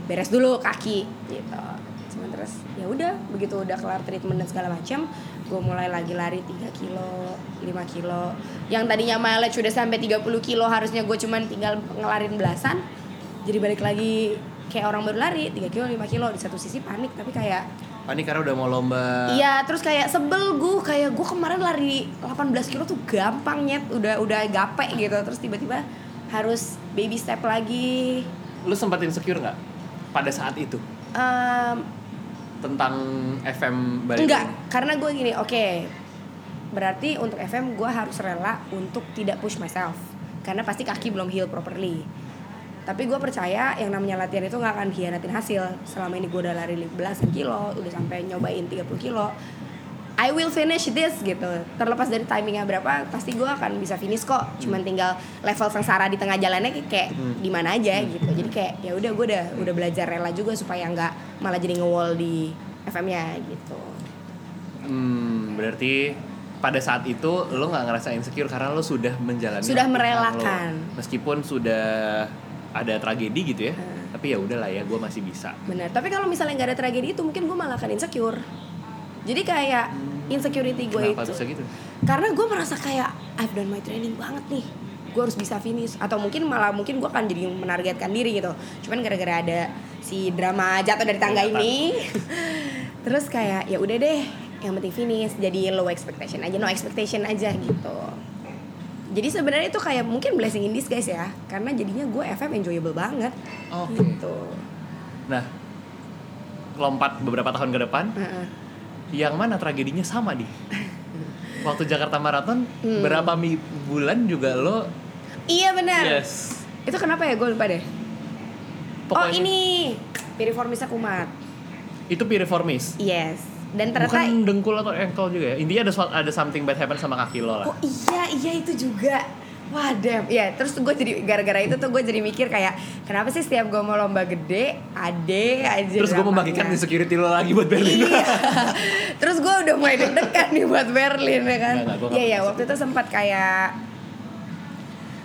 beres dulu kaki gitu. Cuman terus ya udah begitu udah kelar treatment dan segala macam gue mulai lagi lari 3 kilo 5 kilo. Yang tadinya mileage udah sampai 30 kilo harusnya gue cuman tinggal ngelarin belasan jadi balik lagi kayak orang baru lari 3 kilo 5 kilo. Di satu sisi panik tapi kayak panik karena udah mau lomba. Iya terus kayak sebel gue kayak gue kemarin lari 18 kilo tuh gampang nyet. Udah udah gape gitu. Terus tiba-tiba harus baby step lagi. Lo sempat insecure nggak pada saat itu? Em, tentang FM Bali? Enggak karena gue gini oke. Berarti untuk FM gue harus rela untuk tidak push myself. Karena pasti kaki belum heal properly. Tapi gue percaya yang namanya latihan itu nggak akan hianatin hasil. Selama ini gue udah lari belasan kilo udah sampai nyobain 30 kilo I will finish this gitu. Terlepas dari timingnya berapa pasti gue akan bisa finish kok. Cuman tinggal level sengsara di tengah jalannya kayak, kayak di mana aja gitu. Jadi kayak ya udah gue udah udah belajar rela juga supaya nggak malah jadi ngewall di FM-nya gitu. Hmm, berarti pada saat itu lo nggak ngerasa insecure karena lo sudah menjalani Sudah merelakan. lo. meskipun sudah ada tragedi gitu ya tapi ya udahlah ya gue masih bisa. Benar. Tapi kalau misalnya nggak ada tragedi itu mungkin gue malah akan insecure jadi kayak insecurity gue kenapa itu. bisa gitu? Karena gue merasa kayak I've done my training banget nih. Gue harus bisa finish. Atau mungkin malah mungkin gue akan jadi menargetkan diri gitu. Cuman gara-gara ada si drama jatuh dari tangga ini. Terus kayak ya udah deh yang penting finish. Jadi low expectation aja no expectation aja gitu. Jadi sebenarnya itu kayak mungkin blessing in disguise ya. Karena jadinya gue FM enjoyable banget. Oke. gitu. Nah lompat beberapa tahun ke depan Heeh. Yang mana tragedinya sama di waktu Jakarta Marathon Hmm. berapa mi- bulan juga lo iya benar. Yes. Itu kenapa ya? Gue lupa deh. Oh Pokoknya- ini. Piriformisnya kumat. Itu piriformis yes. Dan ternyata bukan dengkul atau ankle juga ya? Intinya ada ada something bad happen sama kaki lo lah. Oh iya iya itu juga Wah damn. Ya terus gue jadi Gara-gara itu tuh gue jadi mikir kayak Kenapa sih setiap gue mau lomba gede Ade aja terus gue membagikan insecurity lo lagi buat Berlin. Iya. Terus gue udah mulai deg-degan nih buat Berlin ya kan? Iya iya waktu itu sempat kayak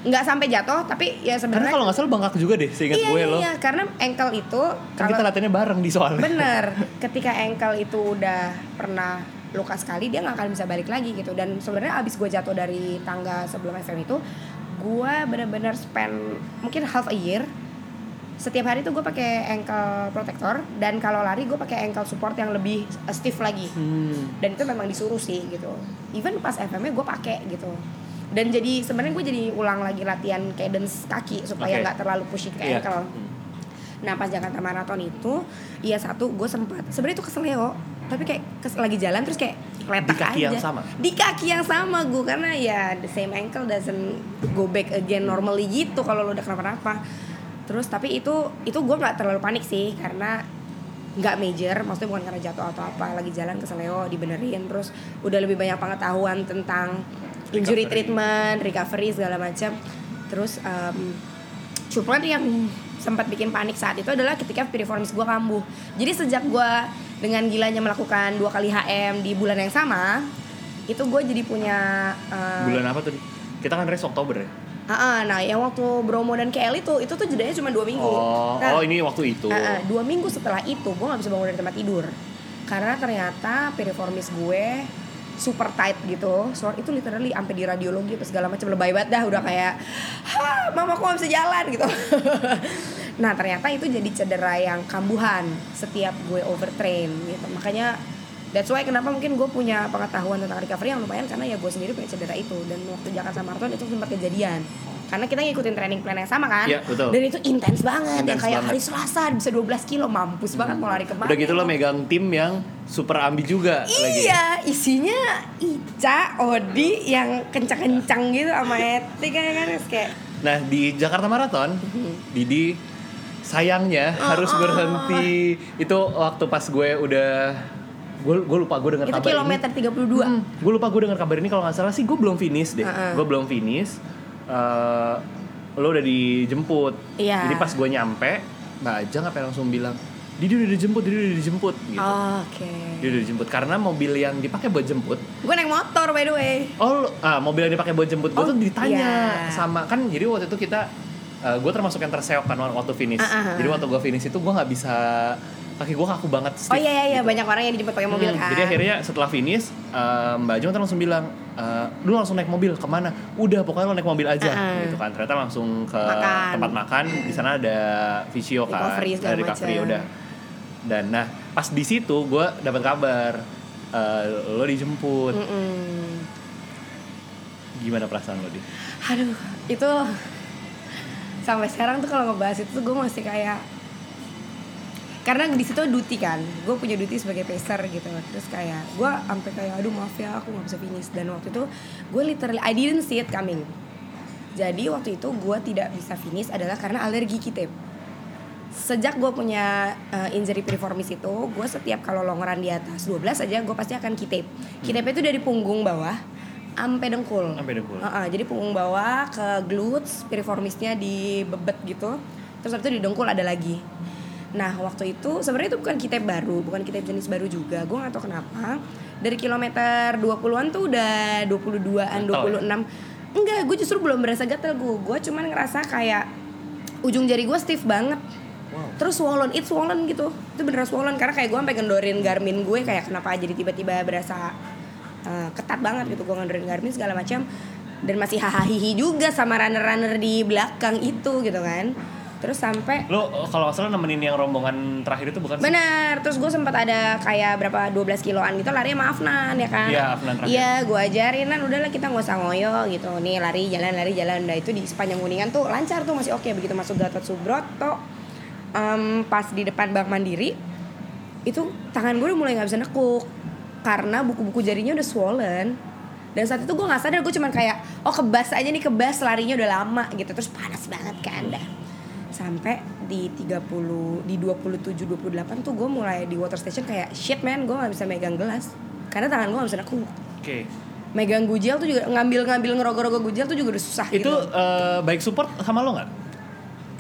nggak sampai jatuh tapi ya karena sebenarnya kalau nggak salah bengkak juga deh seingat iya, gue iya, lo. iya karena ankle itu kan kita latihannya bareng di soalnya. Bener, ketika ankle itu udah pernah luka sekali dia nggak akan bisa balik lagi gitu. Dan sebenarnya abis gue jatuh dari tangga sebelum FM itu gue bener-bener spend mungkin half a year setiap hari tuh gue pakai ankle protector dan kalau lari gue pakai ankle support yang lebih stiff lagi. Hmm. dan itu memang disuruh sih gitu. Even pas FM-nya gue pakai gitu. Dan jadi sebenarnya gue jadi ulang lagi latihan cadence kaki supaya nggak terlalu pushing ke Iya. ankle. Hmm. Nah pas Jakarta Marathon itu Iya satu gue sempat sebenarnya itu keseleo Tapi kayak kes, lagi jalan terus kayak Letak Di kaki aja. yang sama? Di kaki yang sama gue Karena ya the same ankle doesn't go back again normally gitu Kalau lo udah kenapa-napa. Terus tapi itu itu gue nggak terlalu panik sih Karena nggak major. Maksudnya bukan karena jatuh atau apa lagi jalan ke Seleo dibenerin. Terus udah lebih banyak pengetahuan tentang injury Recovery. treatment recovery segala macam. Terus um, cuman yang sempat bikin panik saat itu adalah ketika piriformis gue kambuh. Jadi sejak gue dengan gilanya melakukan dua kali HM di bulan yang sama itu gue jadi punya uh, bulan apa tuh? Kita kan race Oktober ya? Ah, ah, nah yang waktu Bromo dan KL itu itu tuh jedanya cuma dua minggu. Oh Nah, oh ini waktu itu. Ah, ah, dua minggu setelah itu gue nggak bisa bangun dari tempat tidur. Karena ternyata piriformis gue super tight gitu. So itu literally sampai di radiologi apa segala macam lebay banget dah udah kayak ha mama kok gak bisa jalan? gitu. Nah ternyata itu jadi cedera yang kambuhan setiap gue overtrain gitu. Makanya That's why kenapa mungkin gue punya pengetahuan tentang recovery yang lumayan karena ya gue sendiri punya cedera itu. Dan waktu Jakarta Marathon itu sempat kejadian. Karena kita ngikutin training plan yang sama kan? Iya, betul. dan itu intens banget. Yang Intens kayak banget. hari Selasa bisa 12 kilo mampus banget mau lari ke mana udah gitu lo megang tim yang super ambi juga lagi. Iya, isinya Ica, Odi yang kencang-kencang gitu sama Eti kan? Kan kayak Nah di Jakarta Marathon, Didi sayangnya Oh, harus oh. berhenti. itu waktu pas gue udah gue gue lupa gue dengar kabar kilometer ini. 32 Hmm, gue lupa gue dengar kabar ini kalau nggak salah sih gue belum finish deh. Uh-uh. Gue belum finish. Eh, lo udah dijemput. Iya. Jadi pas gue nyampe, Mbak Ajeng apa langsung bilang, Didi udah dijemput, Didi udah dijemput gitu. Oke Dia udah dijemput karena mobil yang dipakai buat jemput Gue naik motor by the way Oh, ah, mobil yang dipakai buat jemput gue Oh, tuh ditanya iya. sama kan jadi waktu itu kita gue termasuk yang terseok kan waktu finish. Ah, ah. Jadi waktu gue finish itu gue nggak bisa kaki gue kaku banget. Oh stiff iya iya iya gitu. banyak orang yang dijemput pakai mobil Hmm, kan Jadi akhirnya setelah finish eh, Mbak Jung langsung bilang eh, lu langsung naik mobil ke mana? Udah pokoknya lu naik mobil aja ah. gitu kan. Ternyata langsung ke Makan. tempat makan di sana ada visio kan, Recovery ada recovery macam. udah. Dan nah pas di situ gue dapat kabar eh, lo dijemput. Mm-mm. Gimana perasaan lo di? Aduh itu sampai sekarang tuh kalau ngebahas itu gue masih kayak karena di situ duty kan gue punya duty sebagai pacer gitu. Terus kayak gue sampai kayak aduh maaf ya aku nggak bisa finish. Dan waktu itu gue literally I didn't see it coming. Jadi waktu itu gue tidak bisa finish adalah karena alergi kitip. Sejak gue punya uh, injury piriformis itu gue setiap kalau longeran di atas 12 aja gue pasti akan kitip. Kitip itu dari punggung bawah sampai dengkul. Sampai dengkul. Uh-uh, jadi punggung bawah ke glutes piriformisnya di bebet gitu. Terus habis itu di dengkul ada lagi nah waktu itu sebenarnya itu bukan kitip baru bukan kitip jenis baru juga gue gak tahu kenapa. Dari kilometer 20-an tuh udah 22-an Gatel 26 enggak gue justru belum berasa gatel gue gue cuman ngerasa kayak ujung jari gue stiff banget. Wow. terus swollen it's swollen gitu. Itu beneran swollen karena kayak gue sampai gendorin Garmin gue kayak kenapa jadi tiba-tiba berasa uh, ketat banget gitu gue ngendorin Garmin segala macam. Dan masih hahaha juga sama runner-runner di belakang itu gitu kan terus sampai Lo oh, kalau nggak salah nemenin yang rombongan terakhir itu bukan? Benar, terus gue sempat ada kayak berapa 12 kiloan gitu lari sama Afnan ya kan? Iya, Afnan terakhir. Iya, gue ajarin kan udahlah kita nggak usah ngoyo gitu. Nih lari, jalan, lari, jalan. Udah itu di sepanjang Kuningan tuh lancar tuh masih oke. Begitu masuk Gatot Subroto em, Pas di depan Bank Mandiri Itu tangan gue udah mulai gak bisa nekuk Karena buku-buku jarinya udah swollen. Dan saat itu gue nggak sadar gue cuman kayak oh kebas aja nih kebas larinya udah lama gitu. Terus panas banget kan dah sampai di 30 di 27 28 tuh gue mulai di water station kayak shit man gue nggak bisa megang gelas. Karena tangan gue nggak bisa nekuk Oke. megang gujel tuh juga ngambil ngambil ngerogoh-rogoh gujel tuh juga udah susah Itu gitu. eh, baik support sama lo nggak?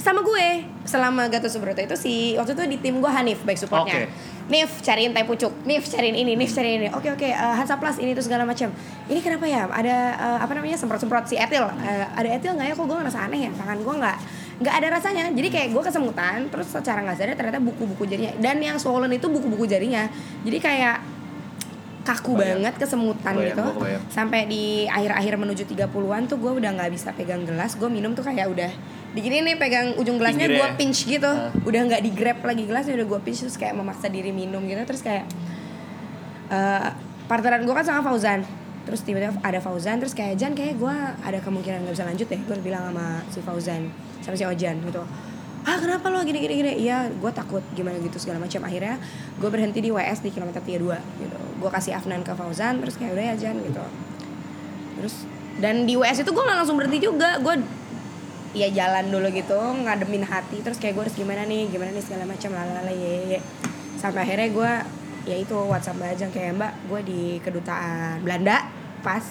sama gue selama Gatot Subroto itu si waktu itu di tim gue Hanif baik supportnya. Oke. Nif cariin teh pucuk. Nif cariin ini Nif cariin ini. Oke oke uh, Hansa Plus ini tuh segala macam ini kenapa ya? Ada eh, apa namanya semprot semprot si etil. Eh, ada etil nggak ya? Kok gue ngerasa aneh ya? Tangan gue nggak nggak ada rasanya. Jadi kayak gue kesemutan terus secara nggak sadar ternyata buku-buku jarinya dan yang swollen itu buku-buku jarinya. Jadi kayak kaku Kebayang. banget kesemutan Kebayang, gitu. sampai di akhir-akhir menuju 30-an tuh gue udah nggak bisa pegang gelas. Gue minum tuh kayak udah digini nih pegang ujung gelasnya gue pinch gitu. Ah. udah nggak di grab lagi gelasnya udah gue pinch terus kayak memaksa diri minum gitu. Terus kayak eh partneran gue kan sama Fauzan. Terus tiba-tiba ada Fauzan terus kayak Jan kayak gue ada kemungkinan nggak bisa lanjut deh gue bilang sama si Fauzan sama si Ojan gitu. Ah kenapa lo gini gini gini? Iya gue takut gimana gitu segala macam. Akhirnya gue berhenti di WS di kilometer 32 gitu. Gue kasih Afnan ke Fauzan terus kayak udah ya Jan gitu. Terus dan di WS itu gue nggak langsung berhenti juga. Gue ya jalan dulu gitu ngademin hati terus kayak gue harus gimana nih gimana nih segala macam lalala ye sampai akhirnya gue ya itu WhatsApp Ajeng kayak mbak gue di kedutaan Belanda pas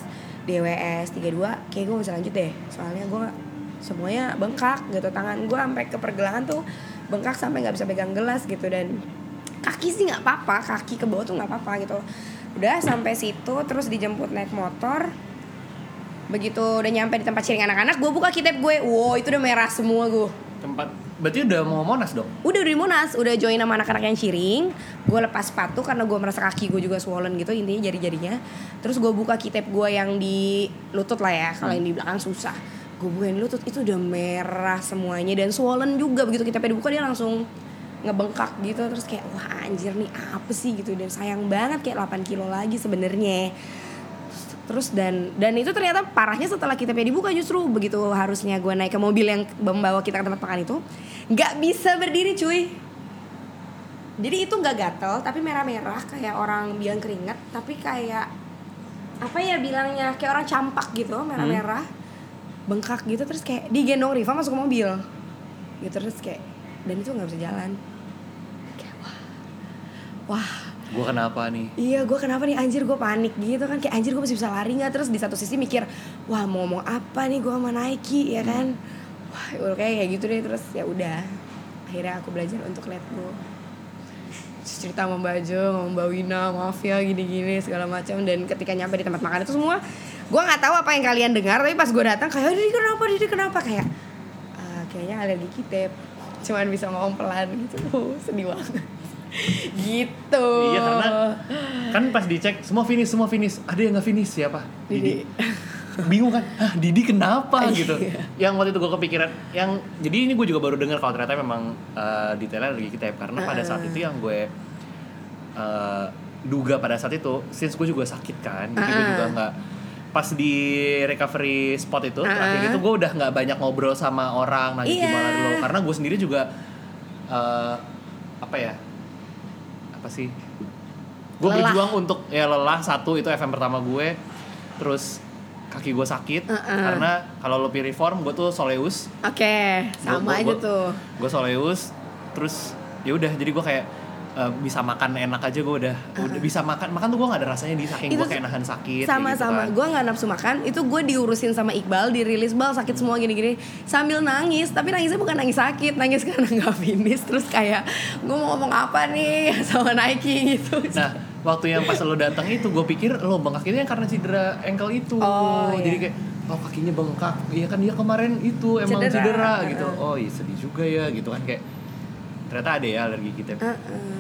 di WS 32 kayak gue bisa lanjut deh. Soalnya gue semuanya bengkak gitu. Tangan gue sampai ke pergelangan tuh bengkak sampai nggak bisa pegang gelas gitu. Dan kaki sih nggak apa-apa kaki ke bawah tuh nggak apa-apa gitu. Udah sampai situ terus dijemput naik motor. Begitu udah nyampe di tempat sharing anak-anak gue buka kitab gue. Wow itu udah merah semua gue Tempat berarti udah mau monas dong. udah di Monas. Udah join sama anak-anak yang sharing gue lepas sepatu karena gue merasa kaki gue juga swollen gitu intinya jari-jarinya. Terus gue buka kitab gue yang di lutut lah ya. Kalau yang di belakang susah gue bukain lutut itu udah merah semuanya dan swollen juga begitu. Kitabnya dibuka dia langsung ngebengkak gitu. Terus kayak wah anjir nih apa sih? gitu. Dan sayang banget kayak 8 kilo lagi sebenarnya. Terus dan dan itu ternyata parahnya setelah kita dibuka justru begitu harusnya gue naik ke mobil yang membawa kita ke tempat makan itu nggak bisa berdiri cuy. Jadi itu nggak gatel tapi merah-merah kayak orang biang keringat tapi kayak apa ya bilangnya kayak orang campak gitu merah-merah bengkak gitu terus kayak digendong Riva masuk ke mobil. Gitu terus kayak dan itu nggak bisa jalan. Kayak wah. Wah. Gue kenapa nih? Iya gue kenapa nih? Anjir gue panik gitu kan. Kayak anjir gue masih bisa lari gak Terus di satu sisi mikir Wah mau ngomong apa nih? Gue sama Nike ya kan? Wah udah kayak kayak gitu deh. Terus ya udah. Akhirnya aku belajar untuk let go. Cerita sama Mbak Jo, sama Mbak Wina, maaf ya gini-gini segala macam. Dan ketika nyampe di tempat makan itu semua Gue gak tahu apa yang kalian dengar Tapi pas gue datang kayak Didi kenapa, Didi kenapa? Kayak "Ah, Kayaknya alergi kitep. Cuman bisa ngomong pelan gitu. Oh, Sedih banget. Gitu. Iya karena kan pas dicek semua finish semua finish. Ada yang nggak finish? Siapa? Didi. Bingung kan? Ah Didi kenapa? Gitu. Yang waktu itu gue kepikiran yang jadi ini gue juga baru dengar kalau ternyata memang eh, detailnya lagi kita karena pada saat itu yang gue eh, duga pada saat itu since gue juga sakit kan jadi gue juga nggak pas di recovery spot itu terakhir itu gue udah nggak banyak ngobrol sama orang nanya Iya. gimana dulu. Karena gue sendiri juga eh, apa ya apa sih gue berjuang untuk ya lelah satu itu FM pertama gue terus kaki gue sakit. Karena kalau lo piriform gue tuh soleus. Oke, sama Gua- aja gua- tuh. gue soleus terus ya udah jadi gue kayak eh, bisa makan enak aja gue udah udah bisa makan makan tuh gue nggak ada rasanya di saking gue kayak nahan sakit sama gitu sama kan. gue nggak nafsu makan itu gue diurusin sama Iqbal dirilis bal sakit semua gini-gini sambil nangis tapi nangisnya bukan nangis sakit nangis karena nggak finish terus kayak gue mau ngomong apa nih sama Nike gitu Nah, waktu yang pas lo datang itu gue pikir lo bengkak itu yang karena cedera ankle itu. Oh, Jadi iya. kayak oh kakinya bengkak. Iya kan dia kemarin itu emang Cedera. cedera, gitu. Oh, iya sedih juga ya gitu kan kayak ternyata ada ya alergi kita. Heeh.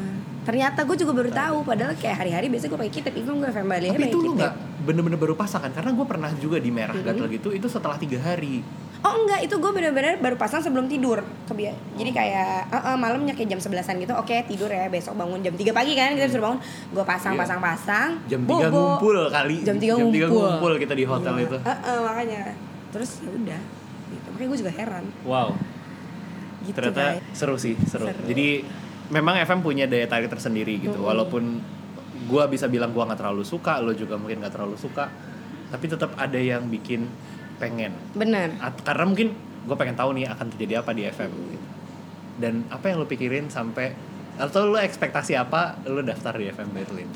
Ternyata gue juga baru tahu padahal kayak hari-hari biasa gue pakai kitab even gue Tapi itu kitab. nggak bener-bener baru pasang kan? Karena gue pernah juga di merah Mhm. gatal gitu itu setelah tiga hari. Oh enggak, itu gue bener-bener baru pasang sebelum tidur Kebia Jadi kayak uh, uh, malamnya kayak jam 11an gitu Oke tidur ya, besok bangun jam 3 pagi kan Kita disuruh bangun Gue pasang, Iya. pasang, pasang Jam. 3 ngumpul kali. Jam 3 Jam 3 ngumpul. ngumpul kita di hotel Iya. itu. Uh, uh, makanya Terus ya udah gitu. Makanya gue juga heran Wow. gitu ternyata guys. seru sih seru. Seru. jadi memang FM punya daya tarik tersendiri gitu. Mm-mm. walaupun gua bisa bilang gua nggak terlalu suka lo juga mungkin nggak terlalu suka tapi tetap ada yang bikin pengen. Bener At- karena mungkin gue pengen tahu nih akan terjadi apa di FM gitu. dan apa yang lo pikirin sampai atau lo ekspektasi apa lo daftar di FM Berlin?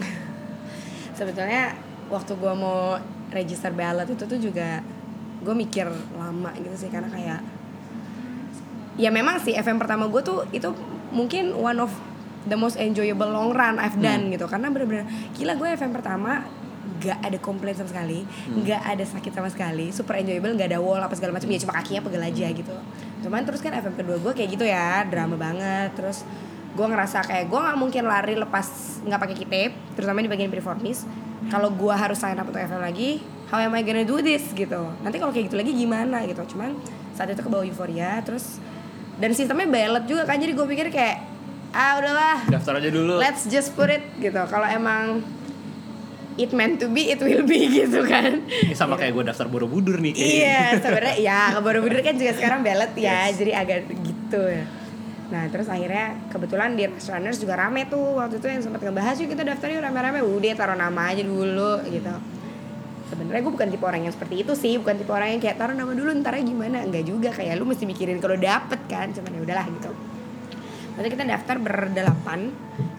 Sebetulnya waktu gue mau register ballot itu tuh juga gue mikir lama gitu sih Karena kayak Ya memang sih FM pertama gue tuh itu mungkin one of the most enjoyable long run I've done gitu. Karena bener-bener gila gue FM pertama gak ada komplain sama sekali nggak ada sakit sama sekali super enjoyable nggak ada wall apa segala macam ya cuma kakinya pegel aja gitu. Cuman terus kan FM kedua gue kayak gitu ya drama banget. Terus gue ngerasa kayak gue nggak mungkin lari lepas nggak pakai kitip terutama di bagian performis. Kalau gue harus sign up untuk FM lagi how am I gonna do this gitu? Nanti kalau kayak gitu lagi gimana gitu? Cuman saat itu ke bawah euforia terus dan sistemnya ballot juga kan jadi gue pikir kayak ah udahlah daftar aja dulu let's just put it gitu kalau emang it meant to be it will be gitu kan Ini sama kayak gue daftar Borobudur nih kayaknya. Iya, sebenarnya ya ke Borobudur kan juga sekarang ballot ya, Yes. jadi agak gitu ya. Nah terus akhirnya kebetulan di Runners juga rame tuh waktu itu yang sempat ngebahas yuk kita daftar yuk rame-rame, udah taruh nama aja dulu gitu. Sebenarnya gue bukan tipe orang yang seperti itu sih, bukan tipe orang yang kayak taruh nama dulu ntar gimana, enggak juga kayak lu mesti mikirin kalau dapet kan, cuman ya udahlah gitu. Nanti kita daftar berdelapan,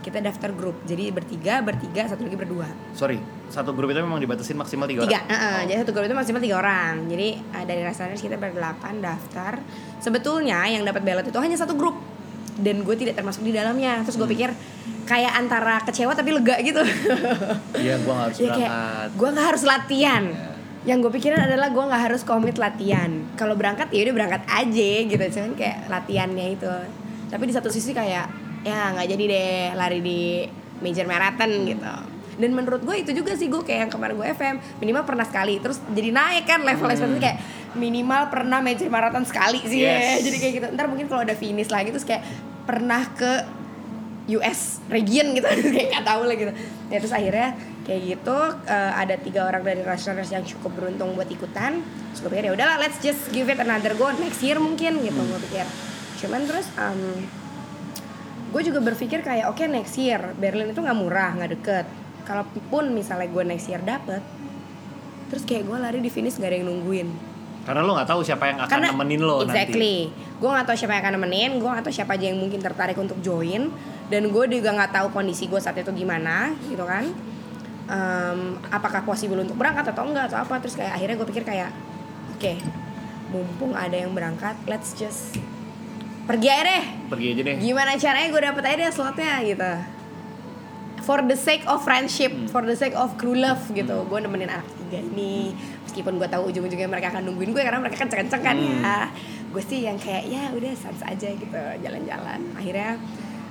kita daftar grup, jadi bertiga, bertiga, satu lagi berdua. Sorry, satu grup itu memang dibatasin maksimal tiga, tiga orang. heeh. Oh. jadi satu grup itu maksimal tiga orang jadi uh, dari Rasaners kita berdelapan daftar sebetulnya yang dapat ballot itu hanya satu grup dan gue tidak termasuk di dalamnya terus Hmm. gue pikir kayak antara kecewa tapi lega gitu. Iya, gue harus ya kayak gue nggak harus latihan. Iya. yang gue pikirin adalah gue nggak harus komit latihan. Kalau berangkat ya udah berangkat aja gitu. Cuman kayak latihannya itu. Tapi di satu sisi kayak ya nggak jadi deh lari di major marathon gitu. Dan menurut gue itu juga sih gue kayak yang kemarin gue FM minimal pernah sekali. Terus jadi naik kan level ekspektasi kayak minimal pernah major marathon sekali sih. Ya Yes. jadi kayak gitu. Ntar mungkin kalau ada finish lagi terus kayak pernah ke US region gitu kayak gak tahu lah gitu. Ya terus akhirnya kayak gitu eh, ada tiga orang dari Runners yang cukup beruntung buat ikutan. Terus gue pikir ya udahlah let's just give it another go next year mungkin gitu gue pikir. Cuman terus em, gue juga berpikir kayak oke next year Berlin itu nggak murah nggak deket. Kalaupun misalnya gue next year dapet terus kayak gue lari di finish gak ada yang nungguin. Karena lo nggak tahu siapa yang akan karena nemenin lo nanti. exactly. Gue nggak tahu siapa yang akan nemenin gue nggak tahu siapa aja yang mungkin tertarik untuk join dan gue juga nggak tahu kondisi gue saat itu gimana gitu kan. Em, apakah possible untuk berangkat atau enggak atau apa. Terus kayak akhirnya gue pikir kayak oke mumpung ada yang berangkat let's just pergi aja deh. Pergi aja deh. gimana caranya gue dapet aja deh slotnya gitu. For the sake of friendship Hmm. for the sake of crew love gitu. Gue nemenin anak tiga ini. Meskipun gue tahu ujung-ujungnya mereka akan nungguin gue karena mereka kenceng-kenceng kan Hmm. ya gue sih yang kayak ya udah sans aja gitu. Jalan-jalan. Akhirnya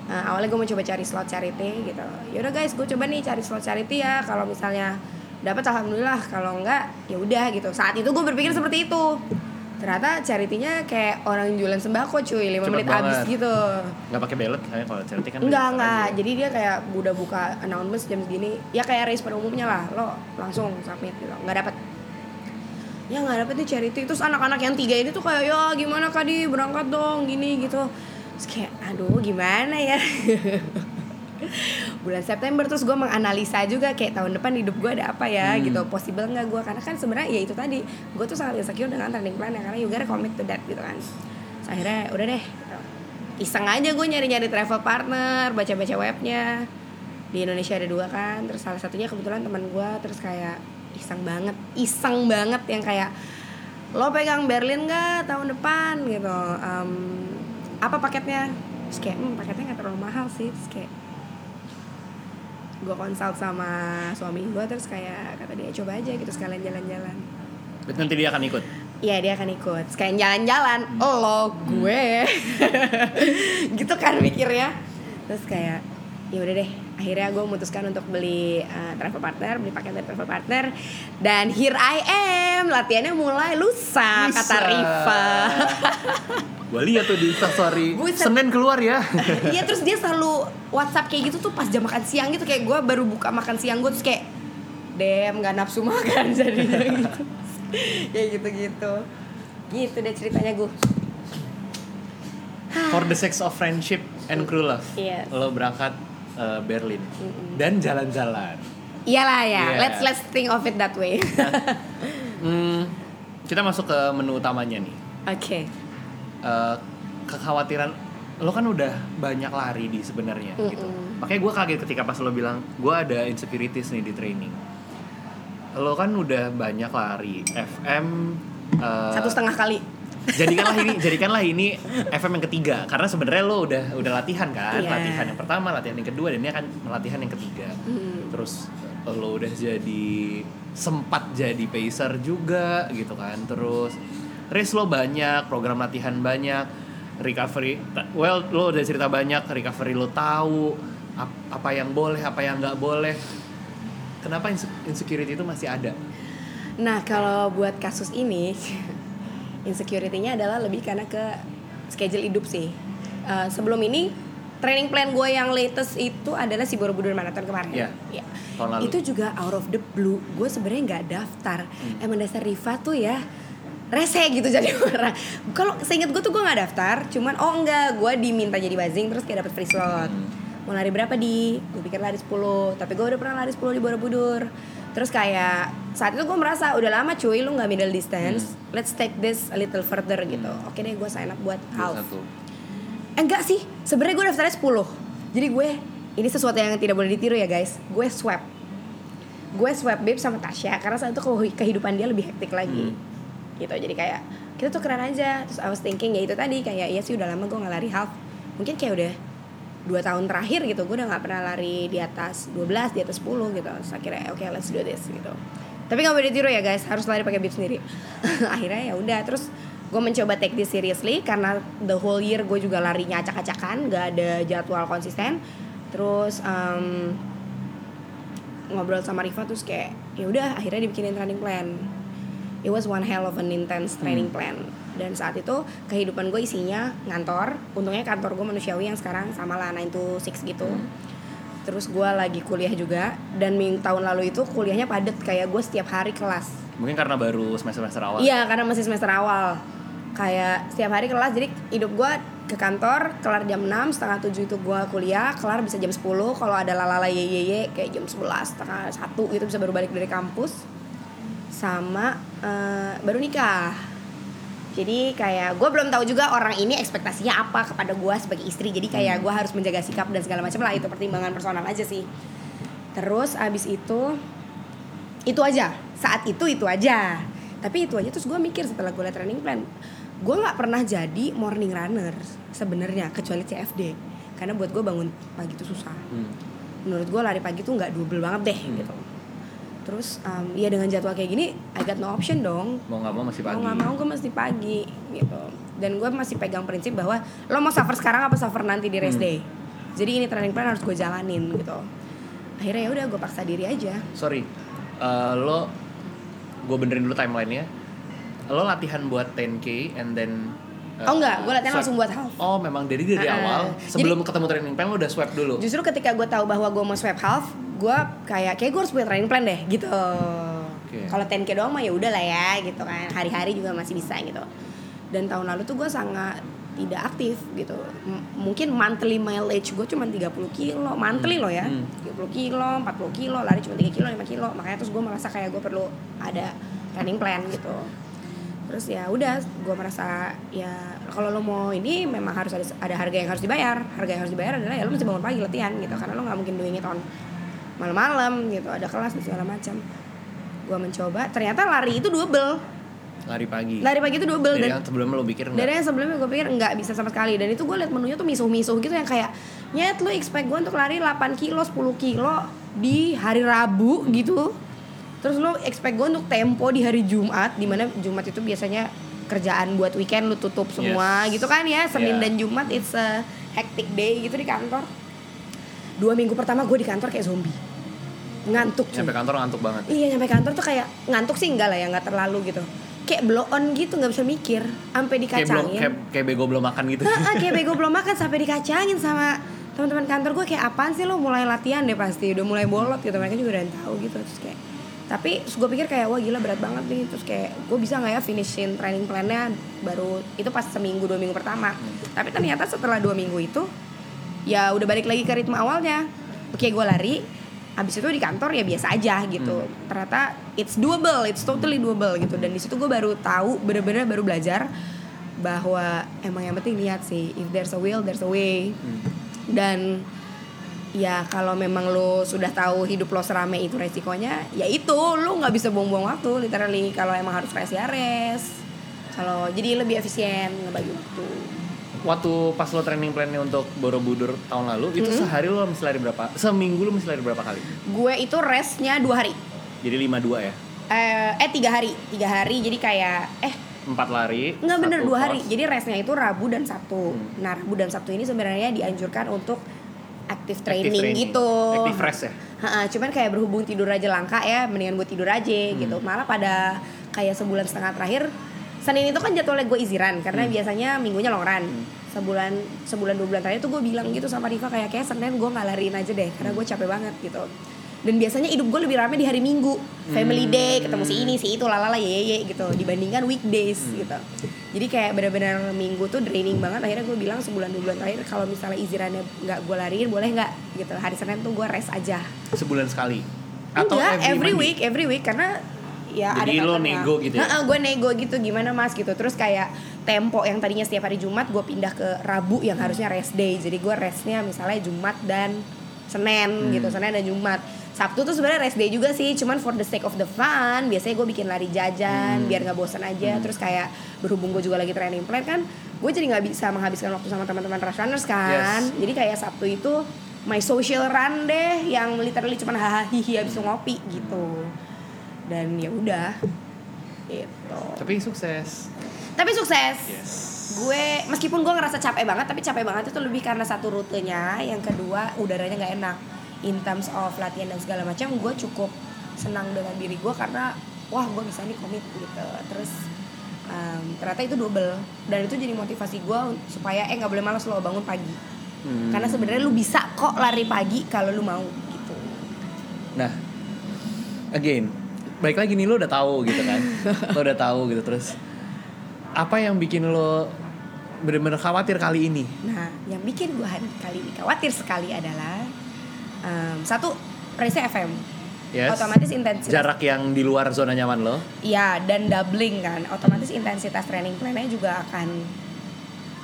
uh, awalnya gue mau coba cari slot charity gitu yaudah guys gue coba nih cari slot charity ya kalau misalnya dapat alhamdulillah kalau enggak ya udah gitu saat itu gue berpikir seperti itu ternyata charity-nya kayak orang jualan sembako cuy 5 Cepet menit banget. habis gitu Nggak pakai ballot kayaknya kalau charity kan. Enggak, daftar enggak. Jadi dia kayak udah buka announcement jam segini. Ya kayak race pada umumnya lah. Lo langsung submit gitu. Enggak dapat. Ya nggak dapet nih charity. Terus anak-anak yang tiga ini tuh kayak ya gimana Kadi berangkat dong gini gitu. Terus kayak aduh gimana ya. bulan September terus gue menganalisa juga kayak tahun depan hidup gue ada apa ya Hmm. gitu possible nggak gue karena kan sebenarnya ya itu tadi gue tuh sangat insecure dengan training plan ya karena you gotta commit to that gitu kan Terus akhirnya udah deh gitu. iseng aja gue nyari-nyari travel partner baca-baca webnya di Indonesia ada dua kan terus salah satunya kebetulan teman gue terus kayak iseng banget iseng banget yang kayak lo pegang Berlin gak tahun depan gitu Em, apa paketnya? Terus kayak hmm, paketnya nggak terlalu mahal sih. Terus kayak gue konsult sama suami gue terus kayak kata dia coba aja gitu sekalian jalan-jalan. Nanti dia akan ikut. Iya dia akan ikut. Sekalian jalan-jalan lo gue. Gitu kan mikirnya. Terus kayak ya udah deh akhirnya gue memutuskan untuk beli uh, travel partner beli paket dari travel partner dan here I am latihannya mulai lusa, kata Bisa. Riva Gue lihat tuh di Instastory. Senin keluar ya. Iya terus dia selalu WhatsApp kayak gitu tuh pas jam makan siang gitu kayak gue baru buka makan siang gue terus kayak dem nggak nafsu makan jadinya gitu kayak gitu gitu gitu deh ceritanya gue For the sex of friendship and true love. Yes. Lo berangkat eh, Berlin dan jalan-jalan. iyalah ya Yeah. let's let's think of it that way Hmm, kita masuk ke menu utamanya nih. oke Eh, kekhawatiran lo kan udah banyak lari di sebenarnya gitu. Mm-mm. Makanya gue kaget ketika pas lo bilang gue ada insecurities nih di training. Lo kan udah banyak lari FM. eh, satu setengah kali jadikanlah ini jadikanlah ini FM yang ketiga. Karena sebenarnya lo udah udah latihan kan? Iya. latihan yang pertama latihan yang kedua dan ini akan latihan yang ketiga. Hmm. terus lo udah jadi sempat jadi pacer juga gitu kan? Terus race lo banyak program latihan banyak recovery well lo udah cerita banyak recovery lo tahu ap- apa yang boleh apa yang nggak boleh. Kenapa inse- insecurity itu masih ada? Nah kalau buat kasus ini insecurity-nya adalah lebih karena ke schedule hidup sih. Eh, sebelum ini training plan gue yang latest itu adalah si Borobudur Marathon kemarin. Iya. Iya. tahun lalu Itu juga out of the blue. Gue sebenarnya nggak daftar. Hmm. Emang dasar Riva tuh ya rese gitu jadi orang. Kalau seingat gue tuh gue nggak daftar. Cuman oh enggak, gue diminta jadi buzzing terus kayak dapet free slot. Hmm. Mau lari berapa di? Gue pikir lari 10 Tapi gue udah pernah lari 10 di Borobudur Terus kayak saat itu gue merasa udah lama cuy lu nggak middle distance. Let's take this a little further gitu. Oke deh gue sign up buat half. Satu. Eh, Enggak sih, sebenarnya gue daftarnya 10 Jadi gue, ini sesuatu yang tidak boleh ditiru ya guys. Gue swap. Gue swap babe sama Tasya Karena saat itu kehi- kehidupan dia lebih hektik lagi. Gitu, jadi kayak kita tuh keren aja. Terus I was thinking ya itu tadi kayak Iya sih udah lama gue gak lari half. Mungkin kayak udah dua tahun terakhir gitu gue udah nggak pernah lari di atas 12 di atas 10 gitu. Terus akhirnya oke let's do this gitu. Tapi nggak boleh ditiru ya guys. Harus lari pakai bib sendiri. Akhirnya ya udah. Terus gue mencoba take this seriously karena the whole year gue juga larinya acak-acakan nggak ada jadwal konsisten. Terus em, ngobrol sama Riva terus kayak ya udah akhirnya dibikinin training plan. It was one hell of an intense training plan dan saat itu kehidupan gue isinya ngantor. Untungnya kantor gue manusiawi yang sekarang sama lah 9 to 6 gitu. Terus gue lagi kuliah juga. Dan ming tahun lalu itu kuliahnya padet kayak gue setiap hari kelas. Mungkin karena baru semester-semester awal. Iya karena masih semester awal. Kayak setiap hari kelas. Jadi hidup gue ke kantor Kelar jam 6 Setengah 7 itu gue kuliah. Kelar bisa jam 10 Kalau ada lalala ye ye ye Kayak jam 11 Setengah 1 gitu Bisa baru balik dari kampus. Sama eh, Baru nikah jadi kayak gue belum tahu juga orang ini ekspektasinya apa kepada gue sebagai istri. Jadi kayak gue harus menjaga sikap dan segala macam lah. Itu pertimbangan personal aja sih. Terus abis itu itu aja. Saat itu itu aja. Tapi itu aja terus gue mikir setelah gue liat training plan. Gue nggak pernah jadi morning runner sebenarnya kecuali CFD karena buat gue bangun pagi itu susah. Hmm. menurut gue lari pagi tuh nggak double banget deh Hmm. gitu terus um, ya dengan jadwal kayak gini I got no option dong Mau nggak mau masih pagi. mau nggak mau gue mesti pagi gitu dan gue masih pegang prinsip bahwa lo mau suffer sekarang apa suffer nanti di race Hmm. day jadi ini training plan harus gue jalanin gitu akhirnya ya udah gue paksa diri aja Sorry, eh, lo gue benerin dulu timelinenya. Lo latihan buat 10k and then oh enggak gue latihan swab. langsung buat half Oh memang dari dari Uh-uh. awal sebelum ketemu training plan lo udah swab dulu. justru ketika gue tahu bahwa gue mau swap half gue kayak kayak gue harus punya training plan deh gitu Oke. kalau 10k doang mah ya udah lah ya gitu kan hari-hari juga masih bisa gitu dan tahun lalu tuh gue sangat tidak aktif gitu M- mungkin monthly mileage gue cuma 30 kilo monthly Hmm. loh ya Hmm. 30 kilo 40 kilo lari cuma 3 kilo 5 kilo makanya terus gue merasa kayak gue perlu ada training plan gitu terus ya udah gue merasa ya kalau lo mau ini memang harus ada ada harga yang harus dibayar. Harga yang harus dibayar adalah ya lo mesti bangun pagi latihan gitu karena lo nggak mungkin doing it on malam-malam gitu ada kelas dan segala macam. Gue mencoba ternyata lari itu double. Lari pagi. Lari pagi itu double dari dan yang sebelumnya lo pikir dari enggak yang sebelumnya gue pikir nggak bisa sama sekali. Dan itu gue liat menunya tuh misuh-misuh gitu yang kayak nyet lu expect gue untuk lari 8 kilo 10 kilo di hari Rabu gitu terus lu expect gue untuk tempo di hari Jumat di mana Jumat itu biasanya kerjaan buat weekend lu tutup semua Yes. gitu kan ya Senin Yeah. dan Jumat it's a hectic day gitu di kantor dua minggu pertama gue di kantor kayak zombie ngantuk nyampe kantor ngantuk banget Iya nyampe kantor tuh kayak ngantuk sih enggak lah ya nggak terlalu gitu. Kayak blow on gitu nggak bisa mikir, sampai kayak belum dikacangin. kayak, kayak bego belum makan gitu Heeh, kayak bego belum makan sampai dikacangin sama teman-teman kantor gue kayak apaan sih lo mulai latihan deh pasti udah mulai bolot gitu mereka juga udah tahu gitu terus kayak tapi gue pikir kayak wah gila berat banget nih. Terus kayak gue bisa nggak ya finishin training plannya baru itu pas seminggu dua minggu pertama. Tapi ternyata setelah dua minggu itu ya udah balik lagi ke ritme awalnya. Oke gue lari abis itu di kantor ya biasa aja gitu. Ternyata it's doable it's totally doable gitu. Dan di situ gue baru tahu bener-bener baru belajar bahwa emang yang penting niat sih. If there's a will there's a way. Dan ya kalau memang lo sudah tahu hidup lo serame itu resikonya ya itu lo nggak bisa buang-buang waktu literally kalau emang harus rest ya rest kalau jadi lebih efisien ngebagi waktu. Waktu pas lo training plannya untuk Borobudur tahun lalu itu sehari lo mesti lari berapa seminggu lo mesti lari berapa kali? Gue itu restnya dua hari. Jadi 52 ya? Eh, eh tiga hari. Tiga hari jadi kayak eh empat lari nggak bener dua hari. jadi restnya itu rabu dan sabtu. Hmm. nah rabu dan sabtu ini sebenarnya dianjurkan untuk active Active training, gitu. Active rest ya? Ha-ha, cuman kayak berhubung tidur aja langka ya mendingan gue tidur aja Hmm. gitu. Malah pada kayak sebulan setengah terakhir Senin itu kan jadwalnya gue run karena Hmm. biasanya minggunya long run. Sebulan sebulan dua bulan terakhir tuh gue bilang gitu sama Riva kayak kayak Senin gue nggak lariin aja deh karena gue capek banget gitu dan biasanya hidup gue lebih rame di hari Minggu. Family day ketemu si ini si itu lalala ye ye gitu. Dibandingkan weekdays gitu. Jadi kayak benar-benar Minggu tuh draining banget. Akhirnya gue bilang sebulan dua bulan terakhir kalau misalnya runnya nggak gue lariin boleh nggak? Gitu. Hari Senin tuh gue rest aja. Sebulan sekali? Atau Enggak, every, Monday? week, every week. Karena ya Jadi ada lo nego gitu ya? Gue nego gitu. Gimana mas? Gitu. Terus kayak tempo yang tadinya setiap hari Jumat gue pindah ke Rabu yang harusnya rest day. Jadi gue restnya misalnya Jumat dan Senin Hmm. gitu, Senin dan Jumat. Sabtu tuh sebenarnya rest day juga sih, cuman for the sake of the fun, biasanya gue bikin lari jajan Hmm. biar nggak bosan aja. Terus kayak berhubung gue juga lagi training plan kan, gue jadi nggak bisa menghabiskan waktu sama teman-teman rush runners kan. Yes. Jadi kayak Sabtu itu my social run deh yang literally cuman hahaha hihi habis ngopi gitu. Dan ya udah gitu. tapi sukses Tapi sukses. yes Gue meskipun gue ngerasa capek banget, tapi capek banget itu lebih karena satu rutenya, yang kedua udaranya nggak enak. In terms of latihan dan segala macam, gue cukup senang dengan diri gue karena wah gue bisa nih komit gitu. Terus em, ternyata itu double dan itu jadi motivasi gue supaya eh nggak boleh malas lo bangun pagi. Hmm. Karena sebenarnya lu bisa kok lari pagi kalau lu mau gitu. Nah, again, baik lagi nih lo udah tahu gitu kan, lo udah tahu gitu terus apa yang bikin lo bener-bener khawatir kali ini? Nah, yang bikin gue kali ini khawatir sekali adalah em, satu race FM. Yes. Otomatis intensitas Jarak yang di luar zona nyaman lo. Iya, dan doubling kan. Otomatis intensitas training plan-nya juga akan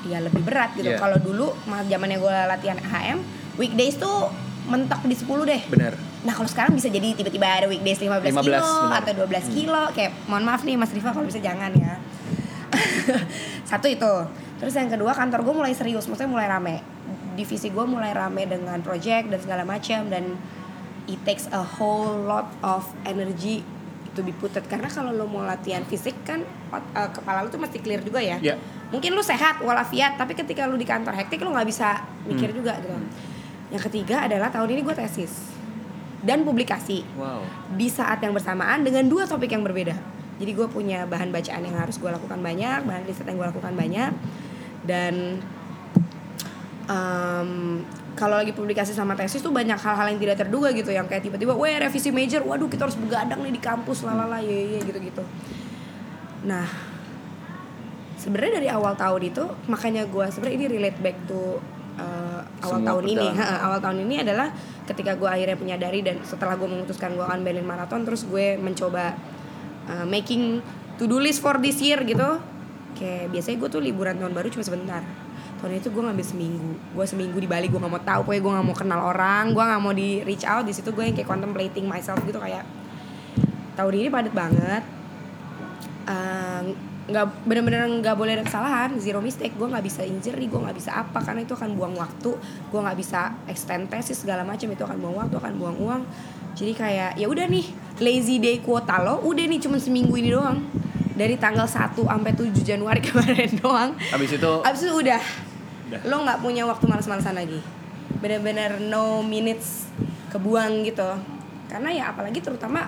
ya lebih berat gitu. Iya. Kalau dulu zamannya gue latihan HM, weekdays tuh mentok di 10 deh. Bener. Nah, kalau sekarang bisa jadi tiba-tiba ada weekdays 15, 15, kilo benar. atau 12 kilo. Kayak mohon maaf nih Mas Riva kalau bisa jangan ya. Satu itu. Terus yang kedua kantor gue mulai serius, maksudnya mulai rame. Divisi gue mulai rame dengan project dan segala macam dan it takes a whole lot of energy to be put karena kalau lo mau latihan fisik kan eh, kepala lo tuh mesti clear juga ya. Ya. Mungkin lu sehat walafiat, tapi ketika lu di kantor hektik lu nggak bisa mikir Hmm. juga gitu. Yang ketiga adalah tahun ini gue tesis dan publikasi Wow. di saat yang bersamaan dengan dua topik yang berbeda. Jadi gue punya bahan bacaan yang harus gue lakukan banyak, bahan riset yang gue lakukan banyak, dan em, kalau lagi publikasi sama tesis tuh banyak hal-hal yang tidak terduga gitu, yang kayak tiba-tiba, weh revisi major, waduh kita harus begadang nih di kampus, lalala, ye ye gitu-gitu. Nah, sebenarnya dari awal tahun itu, makanya gue sebenarnya ini relate back to uh, awal Semua tahun ini. awal tahun ini adalah ketika gue akhirnya menyadari dan setelah gue memutuskan gue akan balin maraton terus gue mencoba uh, making to do list for this year gitu kayak biasanya gue tuh liburan tahun baru cuma sebentar tahun itu gue ngambil seminggu. Gue seminggu di Bali gue nggak mau tahu. Pokoknya gue nggak mau kenal orang gue nggak mau di reach out. Di situ gue yang kayak contemplating myself gitu kayak tahun ini padat banget. Eh, nggak bener-bener nggak boleh ada kesalahan. Zero mistake. Gue nggak bisa injury gue nggak bisa apa. Karena itu akan buang waktu. Gue nggak bisa extend tesis segala macam. Itu akan buang waktu akan buang uang. Jadi kayak ya udah nih lazy day kuota lo udah nih cuma seminggu ini doang. Dari tanggal 1 sampai 7 Januari kemarin doang. Habis itu abis itu udah Udah. lo nggak punya waktu malas-malasan lagi bener-bener no minutes kebuang gitu karena ya apalagi terutama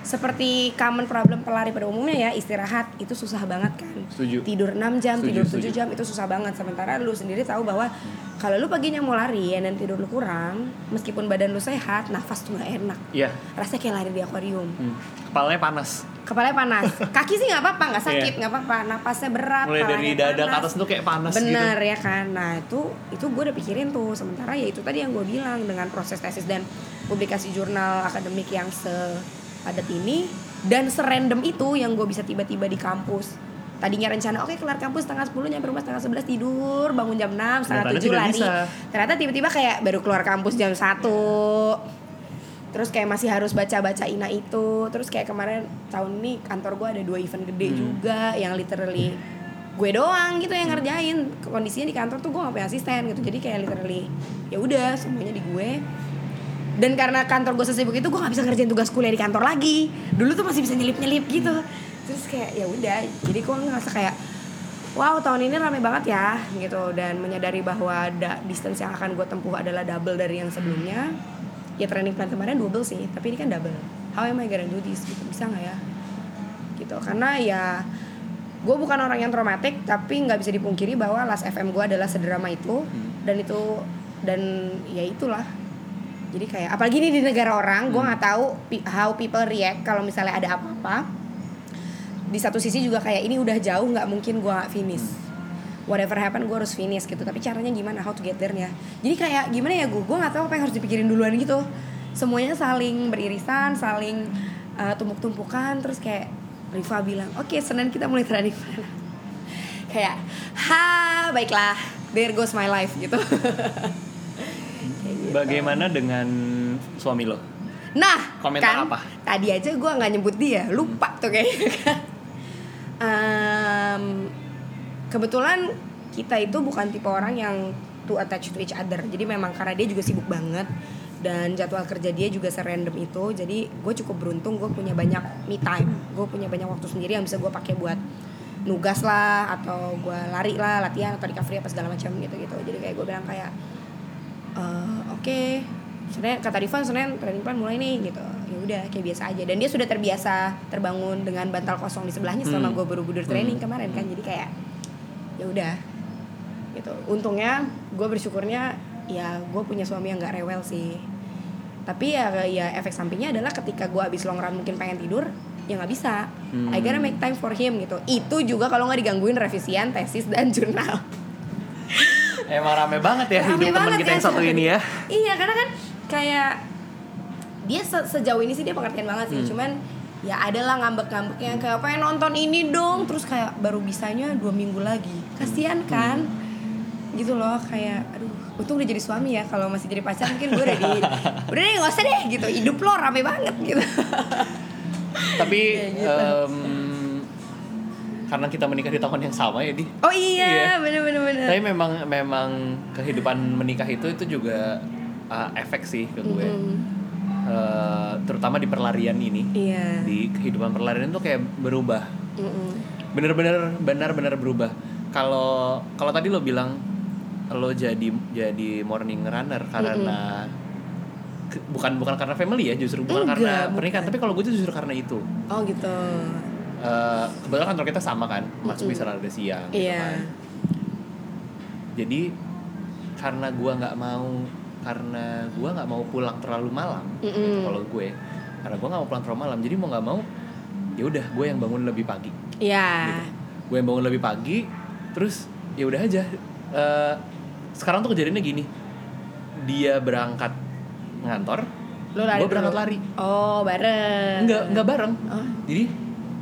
seperti common problem pelari pada umumnya ya istirahat itu susah banget kan Setuju. tidur 6 jam Setuju, tidur 7 setuju. jam itu susah banget sementara lu sendiri tahu bahwa kalau lu paginya mau lari ya dan tidur lu kurang meskipun badan lu sehat nafas tuh nggak enak Iya. rasanya kayak lari di akuarium Hmm. Kepalanya panas. Kepalanya panas. Kaki sih nggak apa-apa nggak sakit Iya. nggak apa-apa. Napasnya berat Mulai dari dada ke atas tuh kayak panas bener gitu. ya kan? Nah itu itu gue udah pikirin tuh. Sementara ya itu tadi yang gue bilang dengan proses tesis dan publikasi jurnal akademik yang sepadat ini dan serandom itu yang gue bisa tiba-tiba di kampus. Tadinya rencana oke kelar kampus setengah 10 nyampe rumah setengah 11 tidur bangun jam 6 setengah Ternyata 7 tidak lari. bisa. ternyata tiba-tiba kayak baru keluar kampus jam 1 terus kayak masih harus baca-baca ina itu. Terus kayak kemarin tahun ini kantor gue ada dua event gede Hmm. juga yang literally gue doang gitu yang ngerjain. Kondisinya di kantor tuh gue gak punya asisten gitu. Jadi kayak literally ya udah semuanya di gue. Dan karena kantor gue sesibuk itu gue gak bisa ngerjain tugas kuliah di kantor lagi. Dulu tuh masih bisa nyelip nyelip gitu. Terus kayak ya udah jadi gue ngerasa kayak wow tahun ini rame banget ya gitu. Dan menyadari bahwa ada distance yang akan gue tempuh adalah double dari yang sebelumnya ya training plan kemarin double sih tapi ini kan double. How am I gonna do this? Gitu bisa nggak ya? Gitu karena ya gue bukan orang yang traumatik tapi nggak bisa dipungkiri bahwa last FM gue adalah sederama itu Hmm. dan itu dan ya itulah. Jadi kayak apalagi ini di negara orang gue nggak tahu how people react kalau misalnya ada apa-apa. Di satu sisi juga kayak ini udah jauh nggak mungkin gue finish whatever happen gue harus finish gitu tapi caranya gimana how to get there nya jadi kayak gimana ya gue gue nggak tahu apa yang harus dipikirin duluan gitu semuanya saling beririsan saling uh, tumpuk-tumpukan terus kayak Riva bilang oke Senin kita mulai training plan kayak ha baiklah there goes my life gitu gitu. Bagaimana dengan suami lo? Nah, Komentar kan, apa? Tadi aja gue nggak nyebut dia, lupa tuh kayaknya kan. Em, kebetulan kita itu bukan tipe orang yang to attach to each other. Jadi memang karena dia juga sibuk banget dan jadwal kerja dia juga serandom itu. Jadi gue cukup beruntung gue punya banyak me time. Gue punya banyak waktu sendiri yang bisa gue pakai buat nugas lah atau gue lari lah latihan atau recovery apa segala macam gitu gitu. Jadi kayak gue bilang kayak eh, oke Senin kata Rifan Senin training plan mulai nih gitu ya udah kayak biasa aja dan dia sudah terbiasa terbangun dengan bantal kosong di sebelahnya selama Hmm. gue Borobudur training kemarin kan jadi kayak ya udah gitu untungnya gue bersyukurnya ya gue punya suami yang nggak rewel sih tapi ya ya efek sampingnya adalah ketika gue habis long run mungkin pengen tidur ya nggak bisa Hmm. I gotta make time for him gitu itu juga kalau nggak digangguin revisian tesis dan jurnal Emang rame banget ya Rame hidup teman kita ya, yang satu ini ya. Iya karena kan kayak dia se- sejauh ini sih dia pengertian banget sih. Hmm. Cuman ya adalah ngambek-ngambeknya kayak pengen nonton ini dong terus kayak baru bisanya dua minggu lagi kasihan kan gitu loh kayak aduh untung udah jadi suami ya kalau masih jadi pacar mungkin gue udah di udah deh nggak usah deh gitu hidup lo rame banget gitu Tapi Kayak gitu. em, karena kita menikah di tahun yang sama ya di. oh iya Iya. bener bener bener Tapi memang memang kehidupan menikah itu itu juga uh, efek sih ke gue. Mm-mm. Eh, terutama di perlarian ini. iya Di kehidupan perlarian itu kayak berubah. Bener-bener benar-benar berubah. Kalau kalau tadi lo bilang lo jadi jadi morning runner karena ke- bukan bukan karena family ya justru bukan Enggak, karena bukan. pernikahan tapi kalau gue tuh justru karena itu oh gitu Eh, kebetulan kantor kita sama kan masuk Mm-mm. bisa rada siang gitu iya kan. jadi karena gua nggak mau karena gua nggak mau pulang terlalu malam Mm-mm. kalau gue karena gua nggak mau pulang terlalu malam jadi mau nggak mau ya udah gue yang bangun lebih pagi iya gitu. gue yang bangun lebih pagi terus ya udah aja Eh, sekarang tuh kejadiannya gini dia berangkat ngantor lo lari gue berangkat lari oh bareng nggak nggak bareng oh. jadi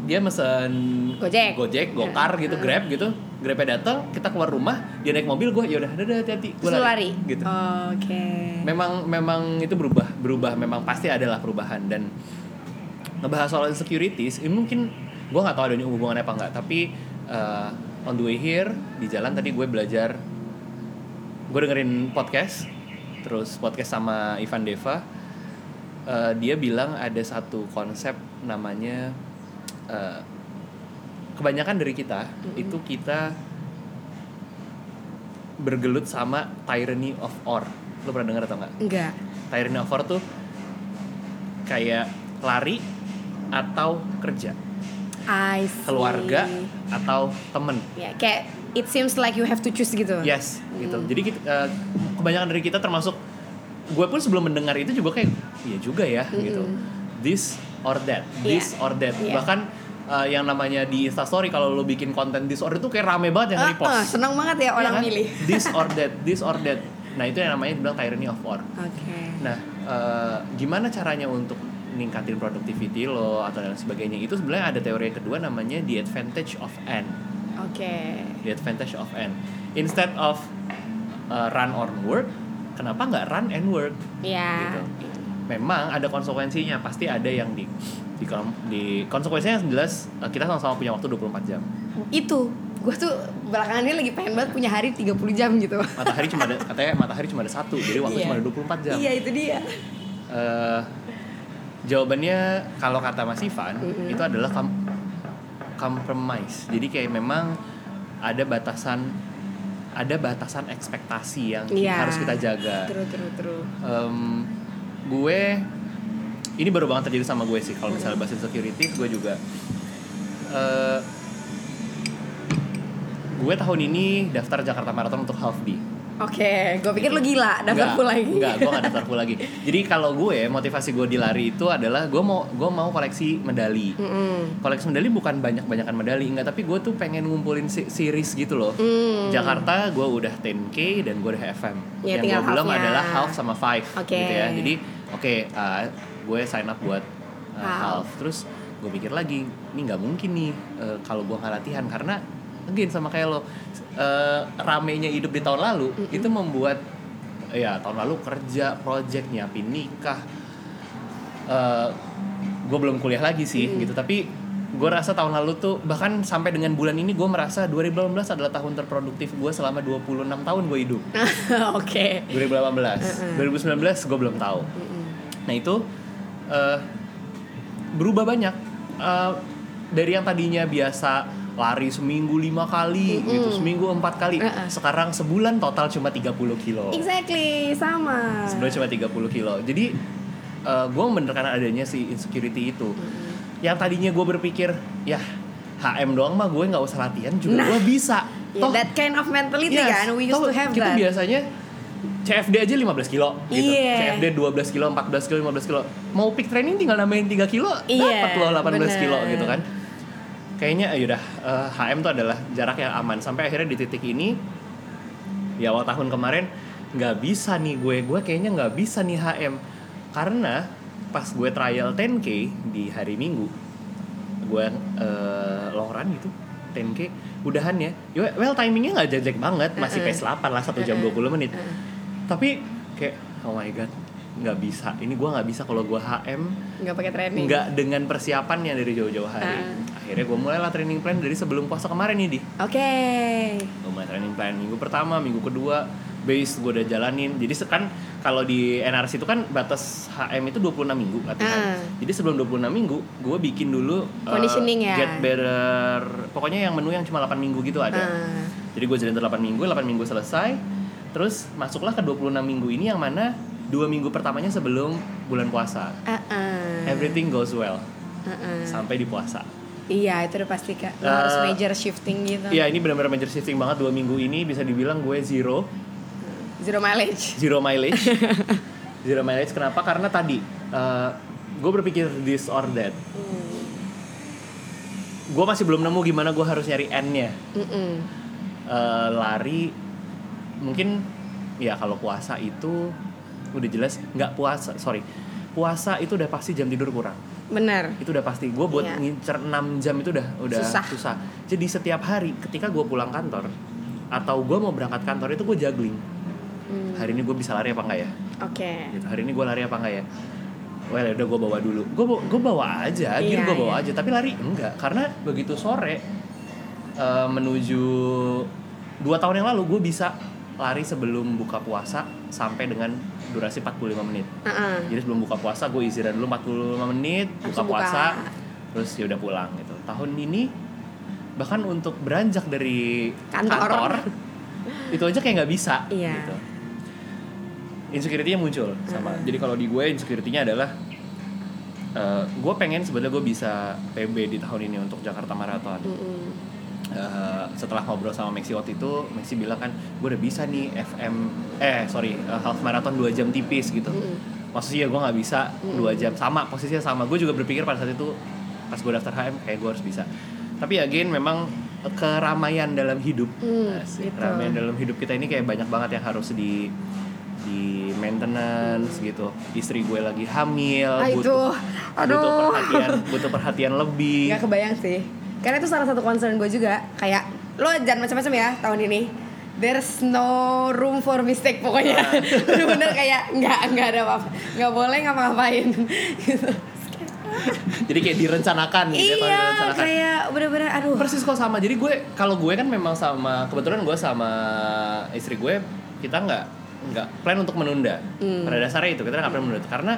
dia mesen Gojek. Gojek, Gokar gitu, Grab gitu. Grabnya datang, kita keluar rumah, dia naik mobil, gue ya udah, dadah hati-hati, gue lu lari. gitu. Oke. Memang memang itu berubah, berubah memang pasti adalah perubahan dan ngebahas soal insecurities ini mungkin gue nggak tahu ada hubungannya apa nggak tapi uh, on the way here di jalan tadi gue belajar gue dengerin podcast terus podcast sama Ivan Deva Uh, dia bilang ada satu konsep namanya uh, kebanyakan dari kita itu kita bergelut sama tyranny of or lo pernah dengar atau nggak Enggak. tyranny of or tuh kayak lari atau kerja I see. keluarga atau temen Ya, kayak it seems like you have to choose gitu. yes gitu Hmm. jadi kita, eh, kebanyakan dari kita termasuk gue pun sebelum mendengar itu juga kayak iya juga ya gitu this or that this Iya. or that Iya. bahkan eh, yang namanya di instastory kalau lo bikin konten this or that tuh kayak rame banget yang Ah, repost ah, seneng banget ya orang Iya kan? milih. this or that this or that nah itu yang namanya dibilang tyranny of or Oke. Nah, eh, gimana caranya untuk ningkatin productivity lo atau dan sebagainya itu sebenarnya ada teori yang kedua namanya the advantage of n. Oke. The advantage of n. Instead of uh, run or work, kenapa nggak run and work? Ya. Gitu. Memang ada konsekuensinya, pasti ada yang di di, di konsekuensinya yang jelas uh, kita sama-sama punya waktu 24 jam. Itu gue tuh belakangan ini lagi pengen banget punya hari 30 jam gitu. Matahari cuma ada katanya matahari cuma ada satu, jadi waktu Iya. cuma ada 24 jam. Iya, itu dia. Eh, jawabannya kalau kata Mas Ivan Mm-mm. itu adalah com- compromise. Jadi kayak memang ada batasan ada batasan ekspektasi yang Iya. harus kita jaga. Terus terus terus. Em, gue ini baru banget terjadi sama gue sih kalau misalnya bahas insecurity gue juga eh, gue tahun ini daftar Jakarta Marathon untuk half D. Oke, gue pikir lu gila daftar full lagi. Enggak, gue gak daftar full lagi. Jadi kalau gue motivasi gue di lari itu adalah gue mau gue mau koleksi medali. Mm-mm. Koleksi medali bukan banyak-banyakan medali, enggak, tapi gue tuh pengen ngumpulin si- series gitu loh. Hmm. Jakarta gue udah 10k dan gue udah FM. Ya, Yang gue belum adalah half sama five Oke. gitu ya. Jadi oke, uh, gue sign up buat uh, Half. half. Terus gue pikir lagi, ini nggak mungkin nih uh, kalau gue nggak latihan karena again sama kayak lo uh, ramenya hidup di tahun lalu itu membuat ya tahun lalu kerja, project, nyiapin nikah. Uh, gue belum kuliah lagi sih gitu, tapi gue rasa tahun lalu tuh bahkan sampai dengan bulan ini gue merasa 2018 adalah tahun terproduktif gue selama 26 tahun gue hidup. Oke. 2018, 2019 gue belum tahu. Nah itu eh, berubah banyak Eh, dari yang tadinya biasa lari seminggu lima kali gitu, seminggu empat kali, Uh-uh. sekarang sebulan total cuma 30 kilo. Exactly, sama. Sebenarnya cuma 30 kilo. Jadi gue membenarkan adanya si insecurity itu. Yang tadinya gue berpikir ya HM doang mah gue nggak usah latihan juga Nah. gue bisa. Ya, that kind of mentality Yes. kan, we used Toh, to have kita that. biasanya CFD aja 15 kilo gitu. Iya. CFD 12 kilo, 14 kilo, 15 kilo. Mau peak training tinggal nambahin 3 kilo, Iya, dapat lo 18 kilo bener. gitu kan. Kayaknya yaudah eh, HM tuh adalah jarak yang aman sampai akhirnya di titik ini di awal tahun kemarin nggak bisa nih gue gue kayaknya nggak bisa nih HM karena pas gue trial 10k di hari Minggu gue long run gitu 10k udahan ya well timingnya nggak jelek banget masih pace 8 lah satu jam Uh-uh. 20 menit Uh. tapi kayak oh my god nggak bisa ini gue nggak bisa kalau gue HM Nggak pakai training. nggak dengan persiapannya dari jauh-jauh hari Uh. akhirnya gue mulailah training plan dari sebelum puasa kemarin nih di Oke. gue mulai training plan minggu pertama minggu kedua base gue udah jalanin jadi se- kan kalau di NRC itu kan batas HM itu 26 minggu latihan Ah. jadi sebelum 26 minggu gue bikin dulu uh, Conditioning ya? get better pokoknya yang menu yang cuma 8 minggu gitu ada Ah. jadi gue jalan terus 8 minggu 8 minggu selesai terus masuklah ke 26 minggu ini yang mana dua minggu pertamanya sebelum bulan puasa Uh-uh. everything goes well Uh-uh. sampai di puasa Iya, itu udah pasti kak. Lo Eh, harus major shifting gitu. Iya ini benar-benar major shifting banget dua minggu ini bisa dibilang gue zero Zero mileage. zero mileage zero mileage kenapa karena tadi eh, gue berpikir this or that gue masih belum nemu gimana gue harus nyari n-nya Mm-mm. Eh, lari mungkin ya kalau puasa itu udah jelas nggak puasa sorry puasa itu udah pasti jam tidur kurang Bener. itu udah pasti gue buat Iya. ngincer 6 jam itu udah udah Susah. susah, jadi setiap hari ketika gue pulang kantor atau gue mau berangkat kantor itu gue juggling Hmm, hari ini gue bisa lari apa enggak ya Oke. gitu hari ini gue lari apa enggak ya well udah gue bawa dulu gue gue bawa aja gear Iya, gue bawa iya. aja tapi lari enggak karena begitu sore eh, menuju dua tahun yang lalu gue bisa lari sebelum buka puasa sampai dengan durasi 45 menit Heeh. jadi sebelum buka puasa gue istirahat dulu 45 menit buka buka. puasa terus ya udah pulang gitu tahun ini bahkan untuk beranjak dari Kantor. itu aja kayak nggak bisa Iya. gitu insecurity-nya muncul sama. Hmm. jadi kalau di gue insecurity-nya adalah eh, gue pengen sebenarnya gue bisa PB di tahun ini untuk Jakarta Marathon. Mm-mm. Eh, setelah ngobrol sama Maxi waktu itu Maxi bilang kan gue udah bisa nih FM eh sorry eh, half marathon 2 jam tipis gitu. Mm-mm. maksudnya gue nggak bisa dua jam. Sama posisinya sama. Gue juga berpikir pada saat itu pas gue daftar HM kayak gue harus bisa. Tapi again memang keramaian dalam hidup. Hmm, Asik, gitu. keramaian dalam hidup kita ini kayak banyak banget yang harus di di maintenance gitu istri gue lagi hamil Ah, itu. butuh Aduh. butuh perhatian butuh perhatian lebih Gak kebayang sih. Karena itu salah satu concern gue juga. Kayak lo jangan macam-macam ya tahun ini. There's no room for mistake pokoknya. Bener-bener kayak nggak nggak ada apa-apa. Nggak boleh ngapa-ngapain. gitu. jadi kayak direncanakan gitu ya kalau iya, direncanakan kayak bener-bener aduh. persis kok sama jadi gue kalau gue kan memang sama kebetulan gue sama istri gue kita nggak nggak plan untuk menunda. Hmm. pada dasarnya itu kita nggak plan menunda. Karena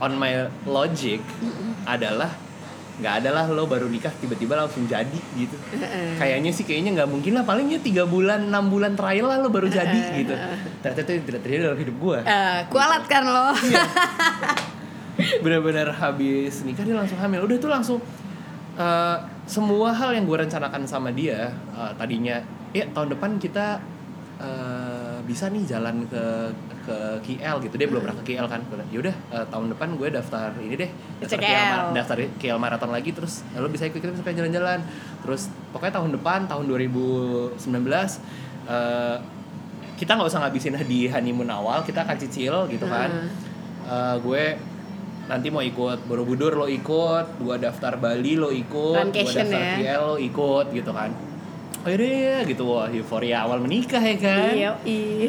on my logic adalah nggak adalah lo baru nikah tiba-tiba langsung jadi gitu. Kayaknya sih kayaknya nggak mungkin lah. Palingnya tiga bulan enam bulan trial lah lo baru jadi gitu. Ternyata itu tidak terjadi dalam hidup gue Eh, kualat kan lo. Iya. benar-benar habis nikah dia langsung hamil. Udah itu langsung eh, semua hal yang gue rencanakan sama dia eh, tadinya ya tahun depan kita eh, bisa nih jalan ke ke KL gitu dia belum pernah ke KL kan yaudah eh, tahun depan gue daftar ini deh daftar. KL, mar- daftar KL maraton lagi terus eh, lo bisa ikut kita pengen jalan-jalan terus pokoknya tahun depan tahun 2019 eh, kita nggak usah ngabisin di honeymoon awal kita akan cicil gitu kan Heeh. Eh, gue nanti mau ikut Borobudur lo ikut, gue daftar Bali lo ikut, gue daftar ya. KL lo ikut gitu kan. Oh yaudah ya gitu wah euforia awal menikah ya kan. Iya.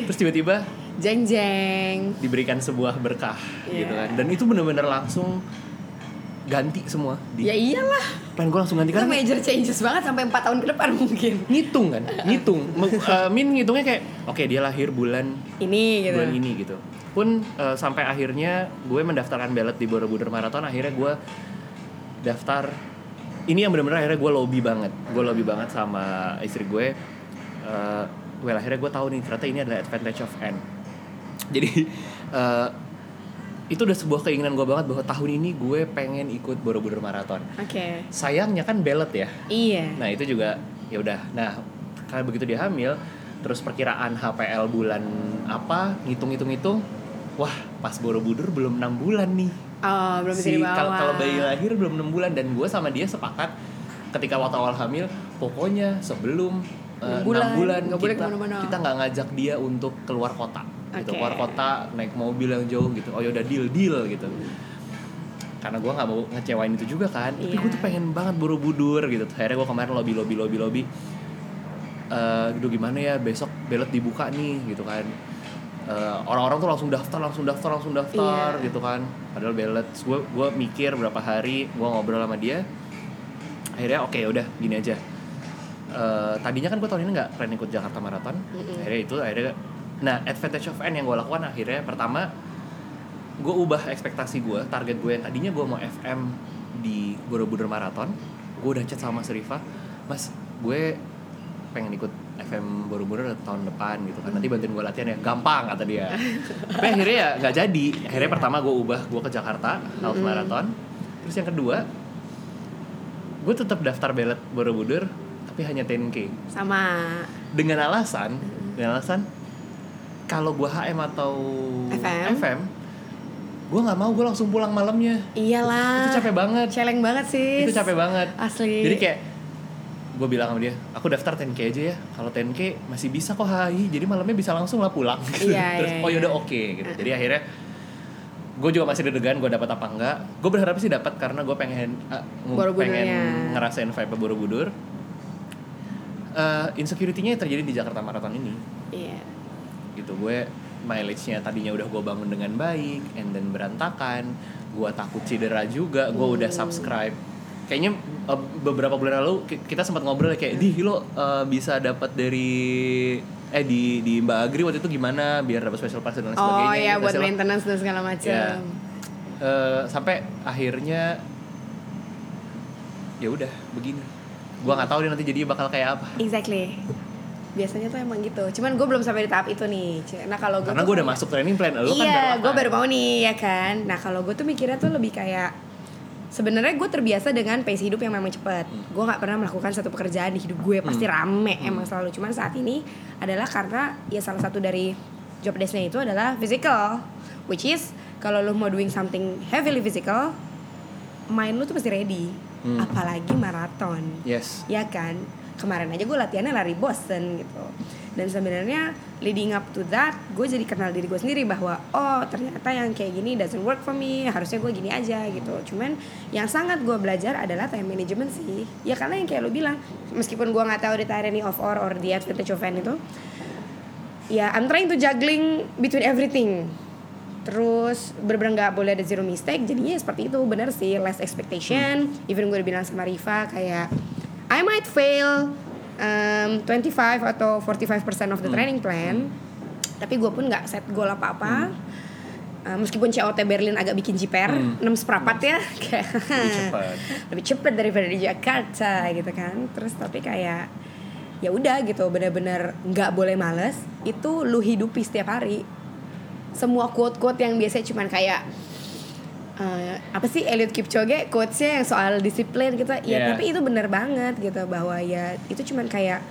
Terus tiba-tiba Jeng jeng. diberikan sebuah berkah gitu Iya. kan. Dan itu bener-bener langsung ganti semua di Ya iyalah. plan gue langsung ganti kan major changes banget sampai 4 tahun ke depan mungkin. ngitung kan ngitung eh, min ngitungnya kayak oke dia lahir bulan Ini gitu. bulan ini gitu pun eh, sampai akhirnya gue mendaftarkan ballot di Borobudur Marathon akhirnya gue daftar ini yang benar-benar akhirnya gue lobby banget gue lobby banget sama istri gue eh well akhirnya gue tahu nih ternyata ini adalah advantage of N jadi eh, itu udah sebuah keinginan gue banget bahwa tahun ini gue pengen ikut Borobudur Marathon Oke. sayangnya kan ballot ya Iya. Nah itu juga ya udah. Nah karena begitu dia hamil, terus perkiraan HPL bulan apa, ngitung-hitung-hitung, wah pas Borobudur belum enam bulan nih. Oh, belum Si kalau kalau bayi lahir belum enam bulan dan gue sama dia sepakat ketika waktu awal hamil, pokoknya sebelum eh, Enam bulan, bulan, nggak boleh kita ke mana-mana. kita nggak ngajak dia untuk keluar kota. Gitu, Oke. keluar kota naik mobil yang jauh gitu. Oh yaudah deal deal gitu. Karena gue nggak mau ngecewain itu juga kan. Tapi gue Iya. tuh pengen banget borobudur gitu. Akhirnya gue kemarin lobby lobby lobby lobby. Eh, gitu gimana ya besok ballot dibuka nih gitu kan. Eh, orang-orang tuh langsung daftar, langsung daftar, langsung daftar Iya. gitu kan. Padahal ballot, gue gue mikir berapa hari, gue ngobrol sama dia. Akhirnya oke udah gini aja. Eh, tadinya kan gue tahun ini nggak plan ikut Jakarta Marathon. Mm-mm. Akhirnya itu akhirnya, nah advantage of N yang gue lakukan akhirnya pertama gue ubah ekspektasi gue, target gue yang tadinya gue mau FM di Borobudur Marathon, gue udah chat sama Mas Rifa, Mas gue pengen ikut FM Borobudur tahun depan gitu kan. Nanti bantuin gue latihan ya. Gampang kata dia. Tapi akhirnya ya nggak jadi. Akhirnya pertama gue ubah gue ke Jakarta half Mm-mm. marathon. Terus yang kedua gue tetap daftar ballot Borobudur tapi hanya 10k Sama. Dengan alasan dengan alasan kalau gue HM atau FM. gue nggak mau gue langsung pulang malamnya. Iyalah. itu capek banget. Celeng banget sih. itu capek banget. Asli. jadi kayak gue bilang sama dia aku daftar 10k aja ya kalau 10k masih bisa kok hai. Jadi malamnya bisa langsung lah pulang. Iya, terus iya, oh iya. yaudah oke gitu. Jadi akhirnya gue juga masih deg-degan gue dapat apa enggak. Gue berharap sih dapat karena gue pengen uh, pengen ngerasain vibe Borobudur. Uh, insecurity-nya terjadi di Jakarta Marathon ini. Iya. gitu gue mileage-nya tadinya udah gue bangun dengan baik and then berantakan. Gue takut cedera juga gue udah subscribe kayaknya uh, beberapa bulan lalu ki- kita sempat ngobrol ya, kayak di lo uh, bisa dapat dari eh di di Mbak Agri waktu itu gimana biar dapat special pass dan lain sebagainya Oh ya gitu, buat hasil- maintenance dan segala macam. Ya. Eh, sampai akhirnya ya udah begini gua nggak tahu deh nanti jadi bakal kayak apa Exactly. Biasanya tuh emang gitu. Cuman gue belum sampai di tahap itu nih. Nah kalau gue karena gue udah masuk training plan lu kan iya, gue baru mau nih ya kan. Nah kalau gue tuh mikirnya tuh lebih kayak sebenarnya gue terbiasa dengan pace hidup yang memang cepet. Gue nggak pernah melakukan satu pekerjaan di hidup gue pasti rame emang selalu. Cuman saat ini adalah karena ya salah satu dari job desknya itu adalah physical, which is kalau lo mau doing something heavily physical, mind lu tuh pasti ready. Hmm. Apalagi maraton yes ya kan kemarin aja gue latihannya lari Boston gitu dan sebenarnya leading up to that gue jadi kenal diri gue sendiri bahwa oh ternyata yang kayak gini doesn't work for me harusnya gue gini aja gitu. Cuman yang sangat gue belajar adalah time management sih. Ya karena yang kayak lo bilang meskipun gue nggak tahu the tyranny of or or the advantage of itu ya I'm trying to juggling between everything. Terus bener-bener nggak boleh ada zero mistake jadinya ya seperti itu. Bener sih less expectation. Even gue udah bilang sama Riva kayak I might fail um, 25 atau 45% of the training plan. Tapi gue pun nggak set goal apa-apa. Uh, meskipun COT Berlin agak bikin jiper Hmm. 6 seperempat ya. Kayak lebih cepat. lebih cepet daripada di Jakarta gitu kan. Terus tapi kayak ya udah gitu bener-bener nggak boleh males. Itu lu hidupi setiap hari. Semua quote-quote yang biasanya cuman kayak eh, apa sih Eliud Kipchoge quotesnya yang soal disiplin gitu. Ya Yeah. tapi itu bener banget gitu bahwa ya itu cuman kayak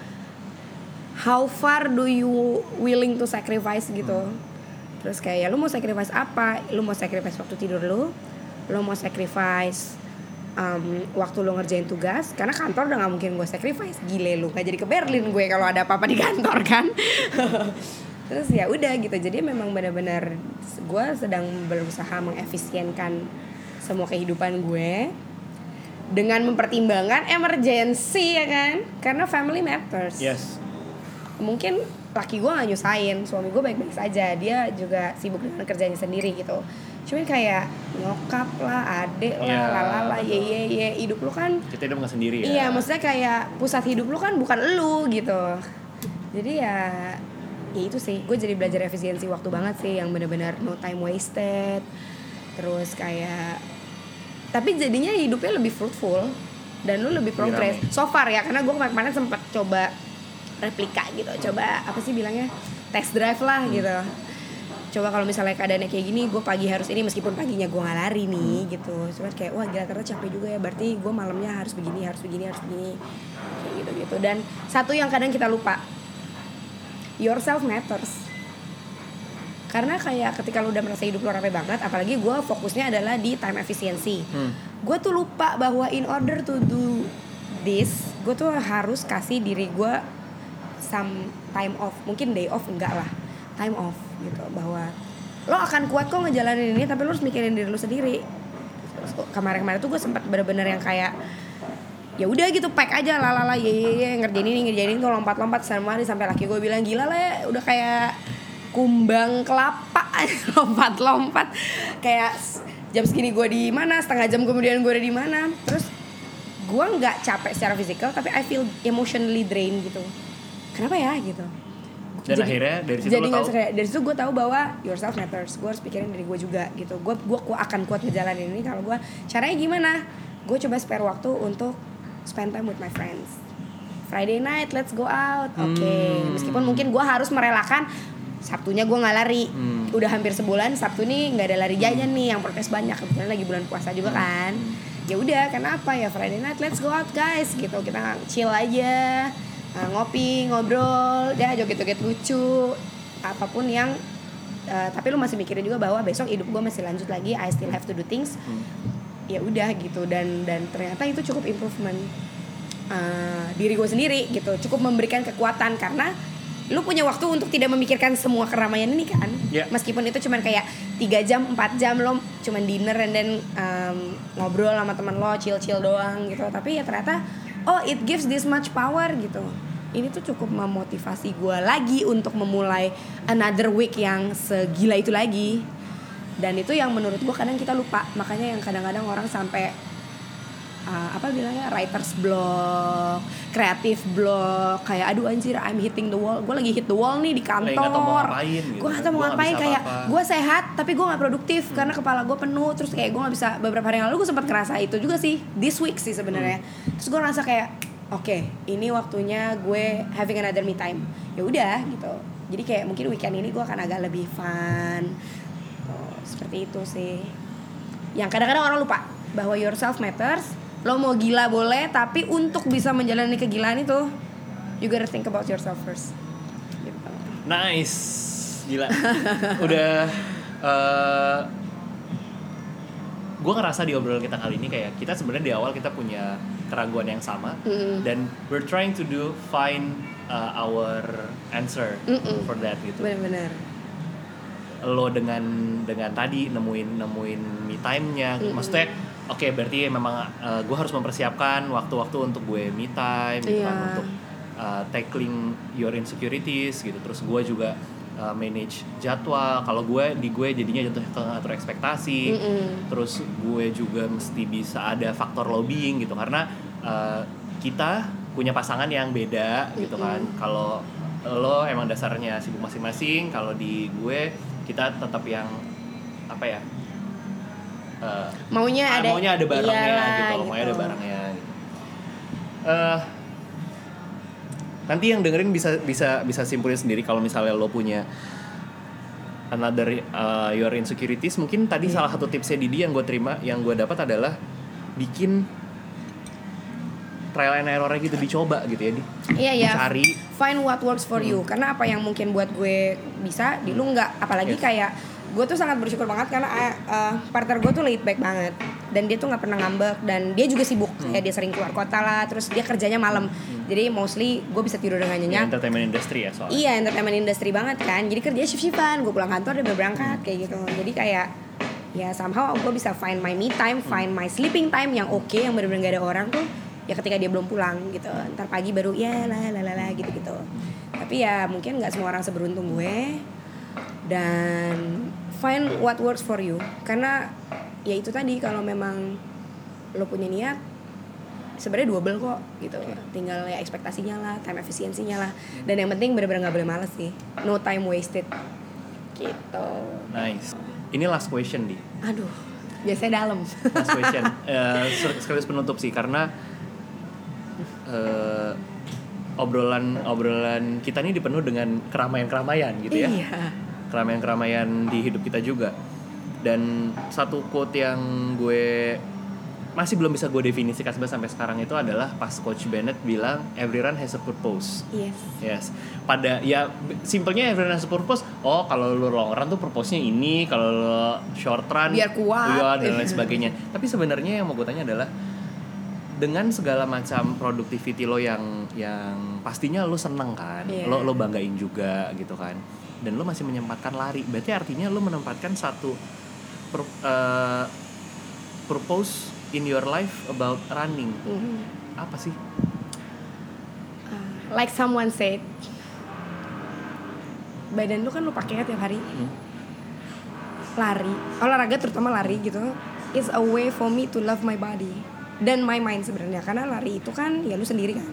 how far do you willing to sacrifice gitu. Terus kayak ya lu mau sacrifice apa? Lu mau sacrifice waktu tidur lu lu mau sacrifice um, waktu lu ngerjain tugas karena kantor udah nggak mungkin gue sacrifice. Gile lu nggak jadi ke Berlin gue kalau ada apa-apa di kantor kan terus ya udah gitu. Jadi memang benar-benar gue sedang berusaha mengefisienkan semua kehidupan gue dengan mempertimbangkan emergency ya kan? Karena family matters. Yes. Mungkin laki gue gak nyusahin suami gue baik-baik saja. Dia juga sibuk dengan kerjanya sendiri gitu. Cuman kayak nyokap lah adek lah Iya, lalala ye ye ye. Hidup lu kan kita hidup nggak sendiri ya. Iya maksudnya kayak pusat hidup lu kan bukan lu gitu. Jadi ya ya itu sih. Gue jadi belajar efisiensi waktu banget sih yang benar-benar no time wasted. Terus kayak tapi jadinya hidupnya lebih fruitful dan lu lebih rame. so far ya karena gue kemarin-kemarin sempat coba replika gitu. Coba apa sih bilangnya? Test drive lah Hmm. gitu. Coba kalau misalnya keadaannya kayak gini gue pagi harus ini meskipun paginya gue nggak lari nih Hmm. gitu. Cuman kayak wah gila ternyata capek juga ya. Berarti gue malamnya harus begini harus begini harus begini. Kayak gitu gitu dan satu yang kadang kita lupa yourself matters. Karena kayak ketika lu udah merasa hidup lu rame banget apalagi gue fokusnya adalah di time efficiency. Hmm. gue tuh lupa bahwa in order to do this gue tuh harus kasih diri gue some time off. Mungkin day off enggak lah. Time off gitu. Bahwa lo akan kuat kok ngejalanin ini tapi lo harus mikirin diri lo sendiri. Kemarin-kemarin tuh gue sempat bener-bener yang kayak ya udah gitu pack aja lalala ye ye ye ngerjain ini ngerjain itu lompat-lompat sama hari sampai laki gue bilang gila lah ya udah kayak kumbang kelapa. Lompat-lompat. Kayak s- jam segini gue di mana setengah jam kemudian gue udah di mana. Terus gue nggak capek secara fisikal tapi I feel emotionally drained gitu. Kenapa ya gitu? Dan akhirnya dari situ jadi lo tahu? kayak dari situ gue tahu bahwa yourself matters gue harus pikirin diri gue juga gitu. Gue gue akan kuat ngejalanin ini kalau gue caranya gimana? Gue coba spare waktu untuk spend time with my friends. Friday night let's go out. Oke Hmm. meskipun mungkin gue harus merelakan Sabtunya gue nggak lari. Hmm. udah hampir sebulan Sabtu nih nggak ada lari jajan nih yang protes banyak. Kebetulan lagi bulan puasa juga kan. Ya udah kenapa ya? Friday night let's go out guys. Gitu kita chill aja uh, ngopi ngobrol ya joget-joget lucu apa pun yang uh, tapi lu masih mikirin juga bahwa besok hidup gue masih lanjut lagi. I still have to do things. Hmm. Ya udah gitu. Dan dan ternyata itu cukup improvement uh, diri gue sendiri gitu. Cukup memberikan kekuatan karena lu punya waktu untuk tidak memikirkan semua keramaian ini kan? Ya. meskipun itu cuman kayak tiga jam 4 jam lo cuman dinner and then um, ngobrol sama teman lo chill chill doang gitu. Tapi ya ternyata oh it gives this much power gitu. Ini tuh cukup memotivasi gue lagi untuk memulai another week yang segila itu lagi dan itu yang menurut gue kadang kita lupa. Makanya yang kadang-kadang orang sampai uh, apa bilangnya writers block, kreatif block, kayak aduh anjir I'm hitting the wall, gue lagi hit the wall nih di Lagi nggak tahu mau kantor, ngapain gitu gue kan. nggak tahu mau ngapain. kayak gue sehat tapi gue nggak produktif karena kepala gue penuh. Terus kayak gue nggak bisa beberapa hari yang lalu gue sempat kerasa itu juga sih this week sih sebenarnya. Terus gue ngerasa kayak oke ini waktunya gue having another me time. Ya udah gitu. Jadi kayak mungkin weekend ini gue akan agak lebih fun seperti itu sih yang kadang-kadang orang lupa bahwa yourself matters lo mau gila boleh tapi untuk bisa menjalani kegilaan itu you gotta think about yourself first gitu. Nice, gila. Udah, uh, gue ngerasa di obrolan kita kali ini kayak kita sebenarnya di awal kita punya keraguan yang sama Mm-mm. dan we're trying to do find uh, our answer Mm-mm. for that gitu. bener-bener Lo dengan dengan tadi nemuin nemuin me time-nya, Mm-mm. maksudnya oke berarti memang gue harus mempersiapkan waktu-waktu untuk gue me time gitu kan Iya. untuk uh, tackling your insecurities gitu. Terus gue juga uh, manage jadwal. Kalau gue di gue jadinya jatuh ke ngatur ekspektasi. Mm-mm. terus gue juga mesti bisa ada faktor lobbying gitu. Karena uh, kita punya pasangan yang beda gitu kan. Kalau lo emang dasarnya sibuk masing-masing kalau di gue kita tetap yang apa ya uh, maunya ah, ada maunya ada barangnya iyalah, gitu loh, maunya ada barangnya gitu. Eh, nanti yang dengerin bisa bisa bisa simpulin sendiri kalau misalnya lo punya another uh, your insecurities mungkin tadi Iya. salah satu tipsnya Didi yang gue terima yang gue dapat adalah bikin trial and error gitu dicoba gitu ya di iya ya dicari. Find what works for Hmm. you karena apa yang mungkin buat gue bisa di lu nggak. Apalagi Yes. kayak gue tuh sangat bersyukur banget karena eh, partner gue tuh laid back banget. Dan dia tuh nggak pernah ngambek. Dan dia juga sibuk. Hmm. kayak dia sering keluar kota lah terus dia kerjanya malam. Jadi mostly gue bisa tidur dengan ya, nyenyak. entertainment industry ya soalnya. Iya entertainment industry banget kan. Jadi kerja shift shiftan Gue pulang kantor dia berangkat Kayak gitu. Jadi kayak Ya somehow gue bisa find my me time Find my sleeping time Yang oke Yang bener-bener gak ada orang tuh Ya ketika dia belum pulang gitu. Ntar pagi baru ya lah lah lah lah gitu gitu Tapi ya mungkin gak semua orang seberuntung gue. Dan Find what works for you. Karena Ya itu tadi Kalau memang Lo punya niat sebenarnya double kok gitu. Tinggal ya ekspektasinya lah time efisiensinya lah. Dan yang penting bener-bener nggak boleh males sih. No time wasted. Gitu. Nice. Ini last question di. Aduh biasanya dalam. Last question. Ser- sekaligus penutup sih karena eh, obrolan obrolan kita ini dipenuh dengan keramaian-keramaian gitu ya iya keramaian-keramaian di hidup kita juga dan satu quote yang gue masih belum bisa gue definisikan sampai sekarang itu adalah pas coach Bennett bilang every run has a purpose yes Yes. Pada ya simpelnya every run has a purpose. Oh, kalau lu long run tuh purpose-nya ini, kalau lu short run Biar kuat. dan lain sebagainya. Tapi sebenarnya yang mau gue tanya adalah dengan segala macam productivity lo yang yang pastinya lo seneng kan, Iya. lo lo banggain juga gitu kan, dan lo masih menyempatkan lari, berarti artinya lo menempatkan satu pur- eh, purpose in your life about running Mhm. apa sih? Uh, like someone said badan lu kan lu pakai tiap hari Hmm. lari olahraga terutama lari gitu is a way for me to love my body dan my mind sebenarnya karena lari itu kan ya lu sendiri kan.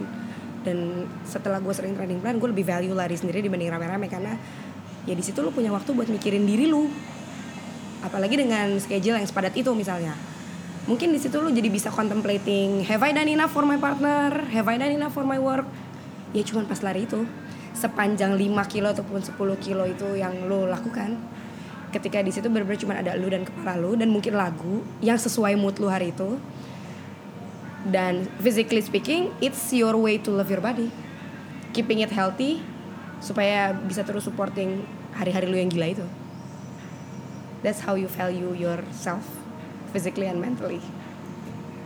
Dan setelah gue sering training plan gue lebih value lari sendiri dibanding rame-rame karena ya di situ lu punya waktu buat mikirin diri lu. Apalagi dengan schedule yang sepadat itu misalnya. Mungkin di situ lu jadi bisa contemplating have I done enough for my partner? Have I done enough for my work? Ya cuman pas lari itu sepanjang 5 kilo ataupun 10 kilo itu yang lu lakukan ketika di situ benar-benar cuma ada lu dan kepala lu dan mungkin lagu yang sesuai mood lu hari itu dan physically speaking it's your way to love your body keeping it healthy supaya bisa terus supporting hari-hari lu yang gila itu that's how you value yourself physically and mentally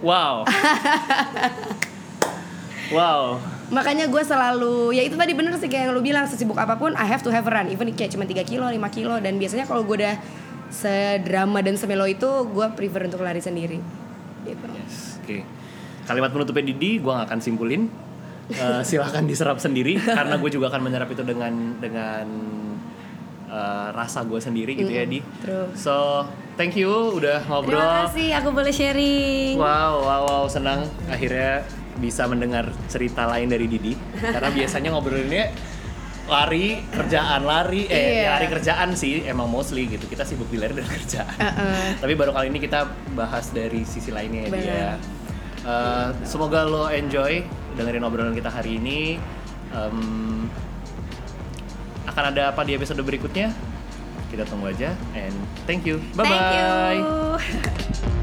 Wow. wow. makanya gue selalu ya itu tadi bener sih kayak yang lu bilang sesibuk apa pun I have to have a run even kayak cuma 3 kilo 5 kilo dan biasanya kalau gue udah sedrama dan semelo itu gue prefer untuk lari sendiri gitu Yes, oke. Kalimat penutupnya Didi, gue gak akan simpulin. Eh, silahkan diserap sendiri karena gue juga akan menyerap itu dengan dengan eh, rasa gue sendiri gitu ya di. true. So thank you udah ngobrol. terima kasih aku boleh sharing Wow, wow, wow, senang akhirnya bisa mendengar cerita lain dari Didi. Karena biasanya ngobrolinnya lari kerjaan lari eh Iya. ya lari kerjaan sih emang mostly gitu kita sibuk di lari dan kerjaan Uh-uh. tapi baru kali ini kita bahas dari sisi lainnya ya dia Eh, semoga lo enjoy dengerin obrolan kita hari ini. Em, akan ada apa di episode berikutnya? Kita tunggu aja and thank you. Bye bye thank you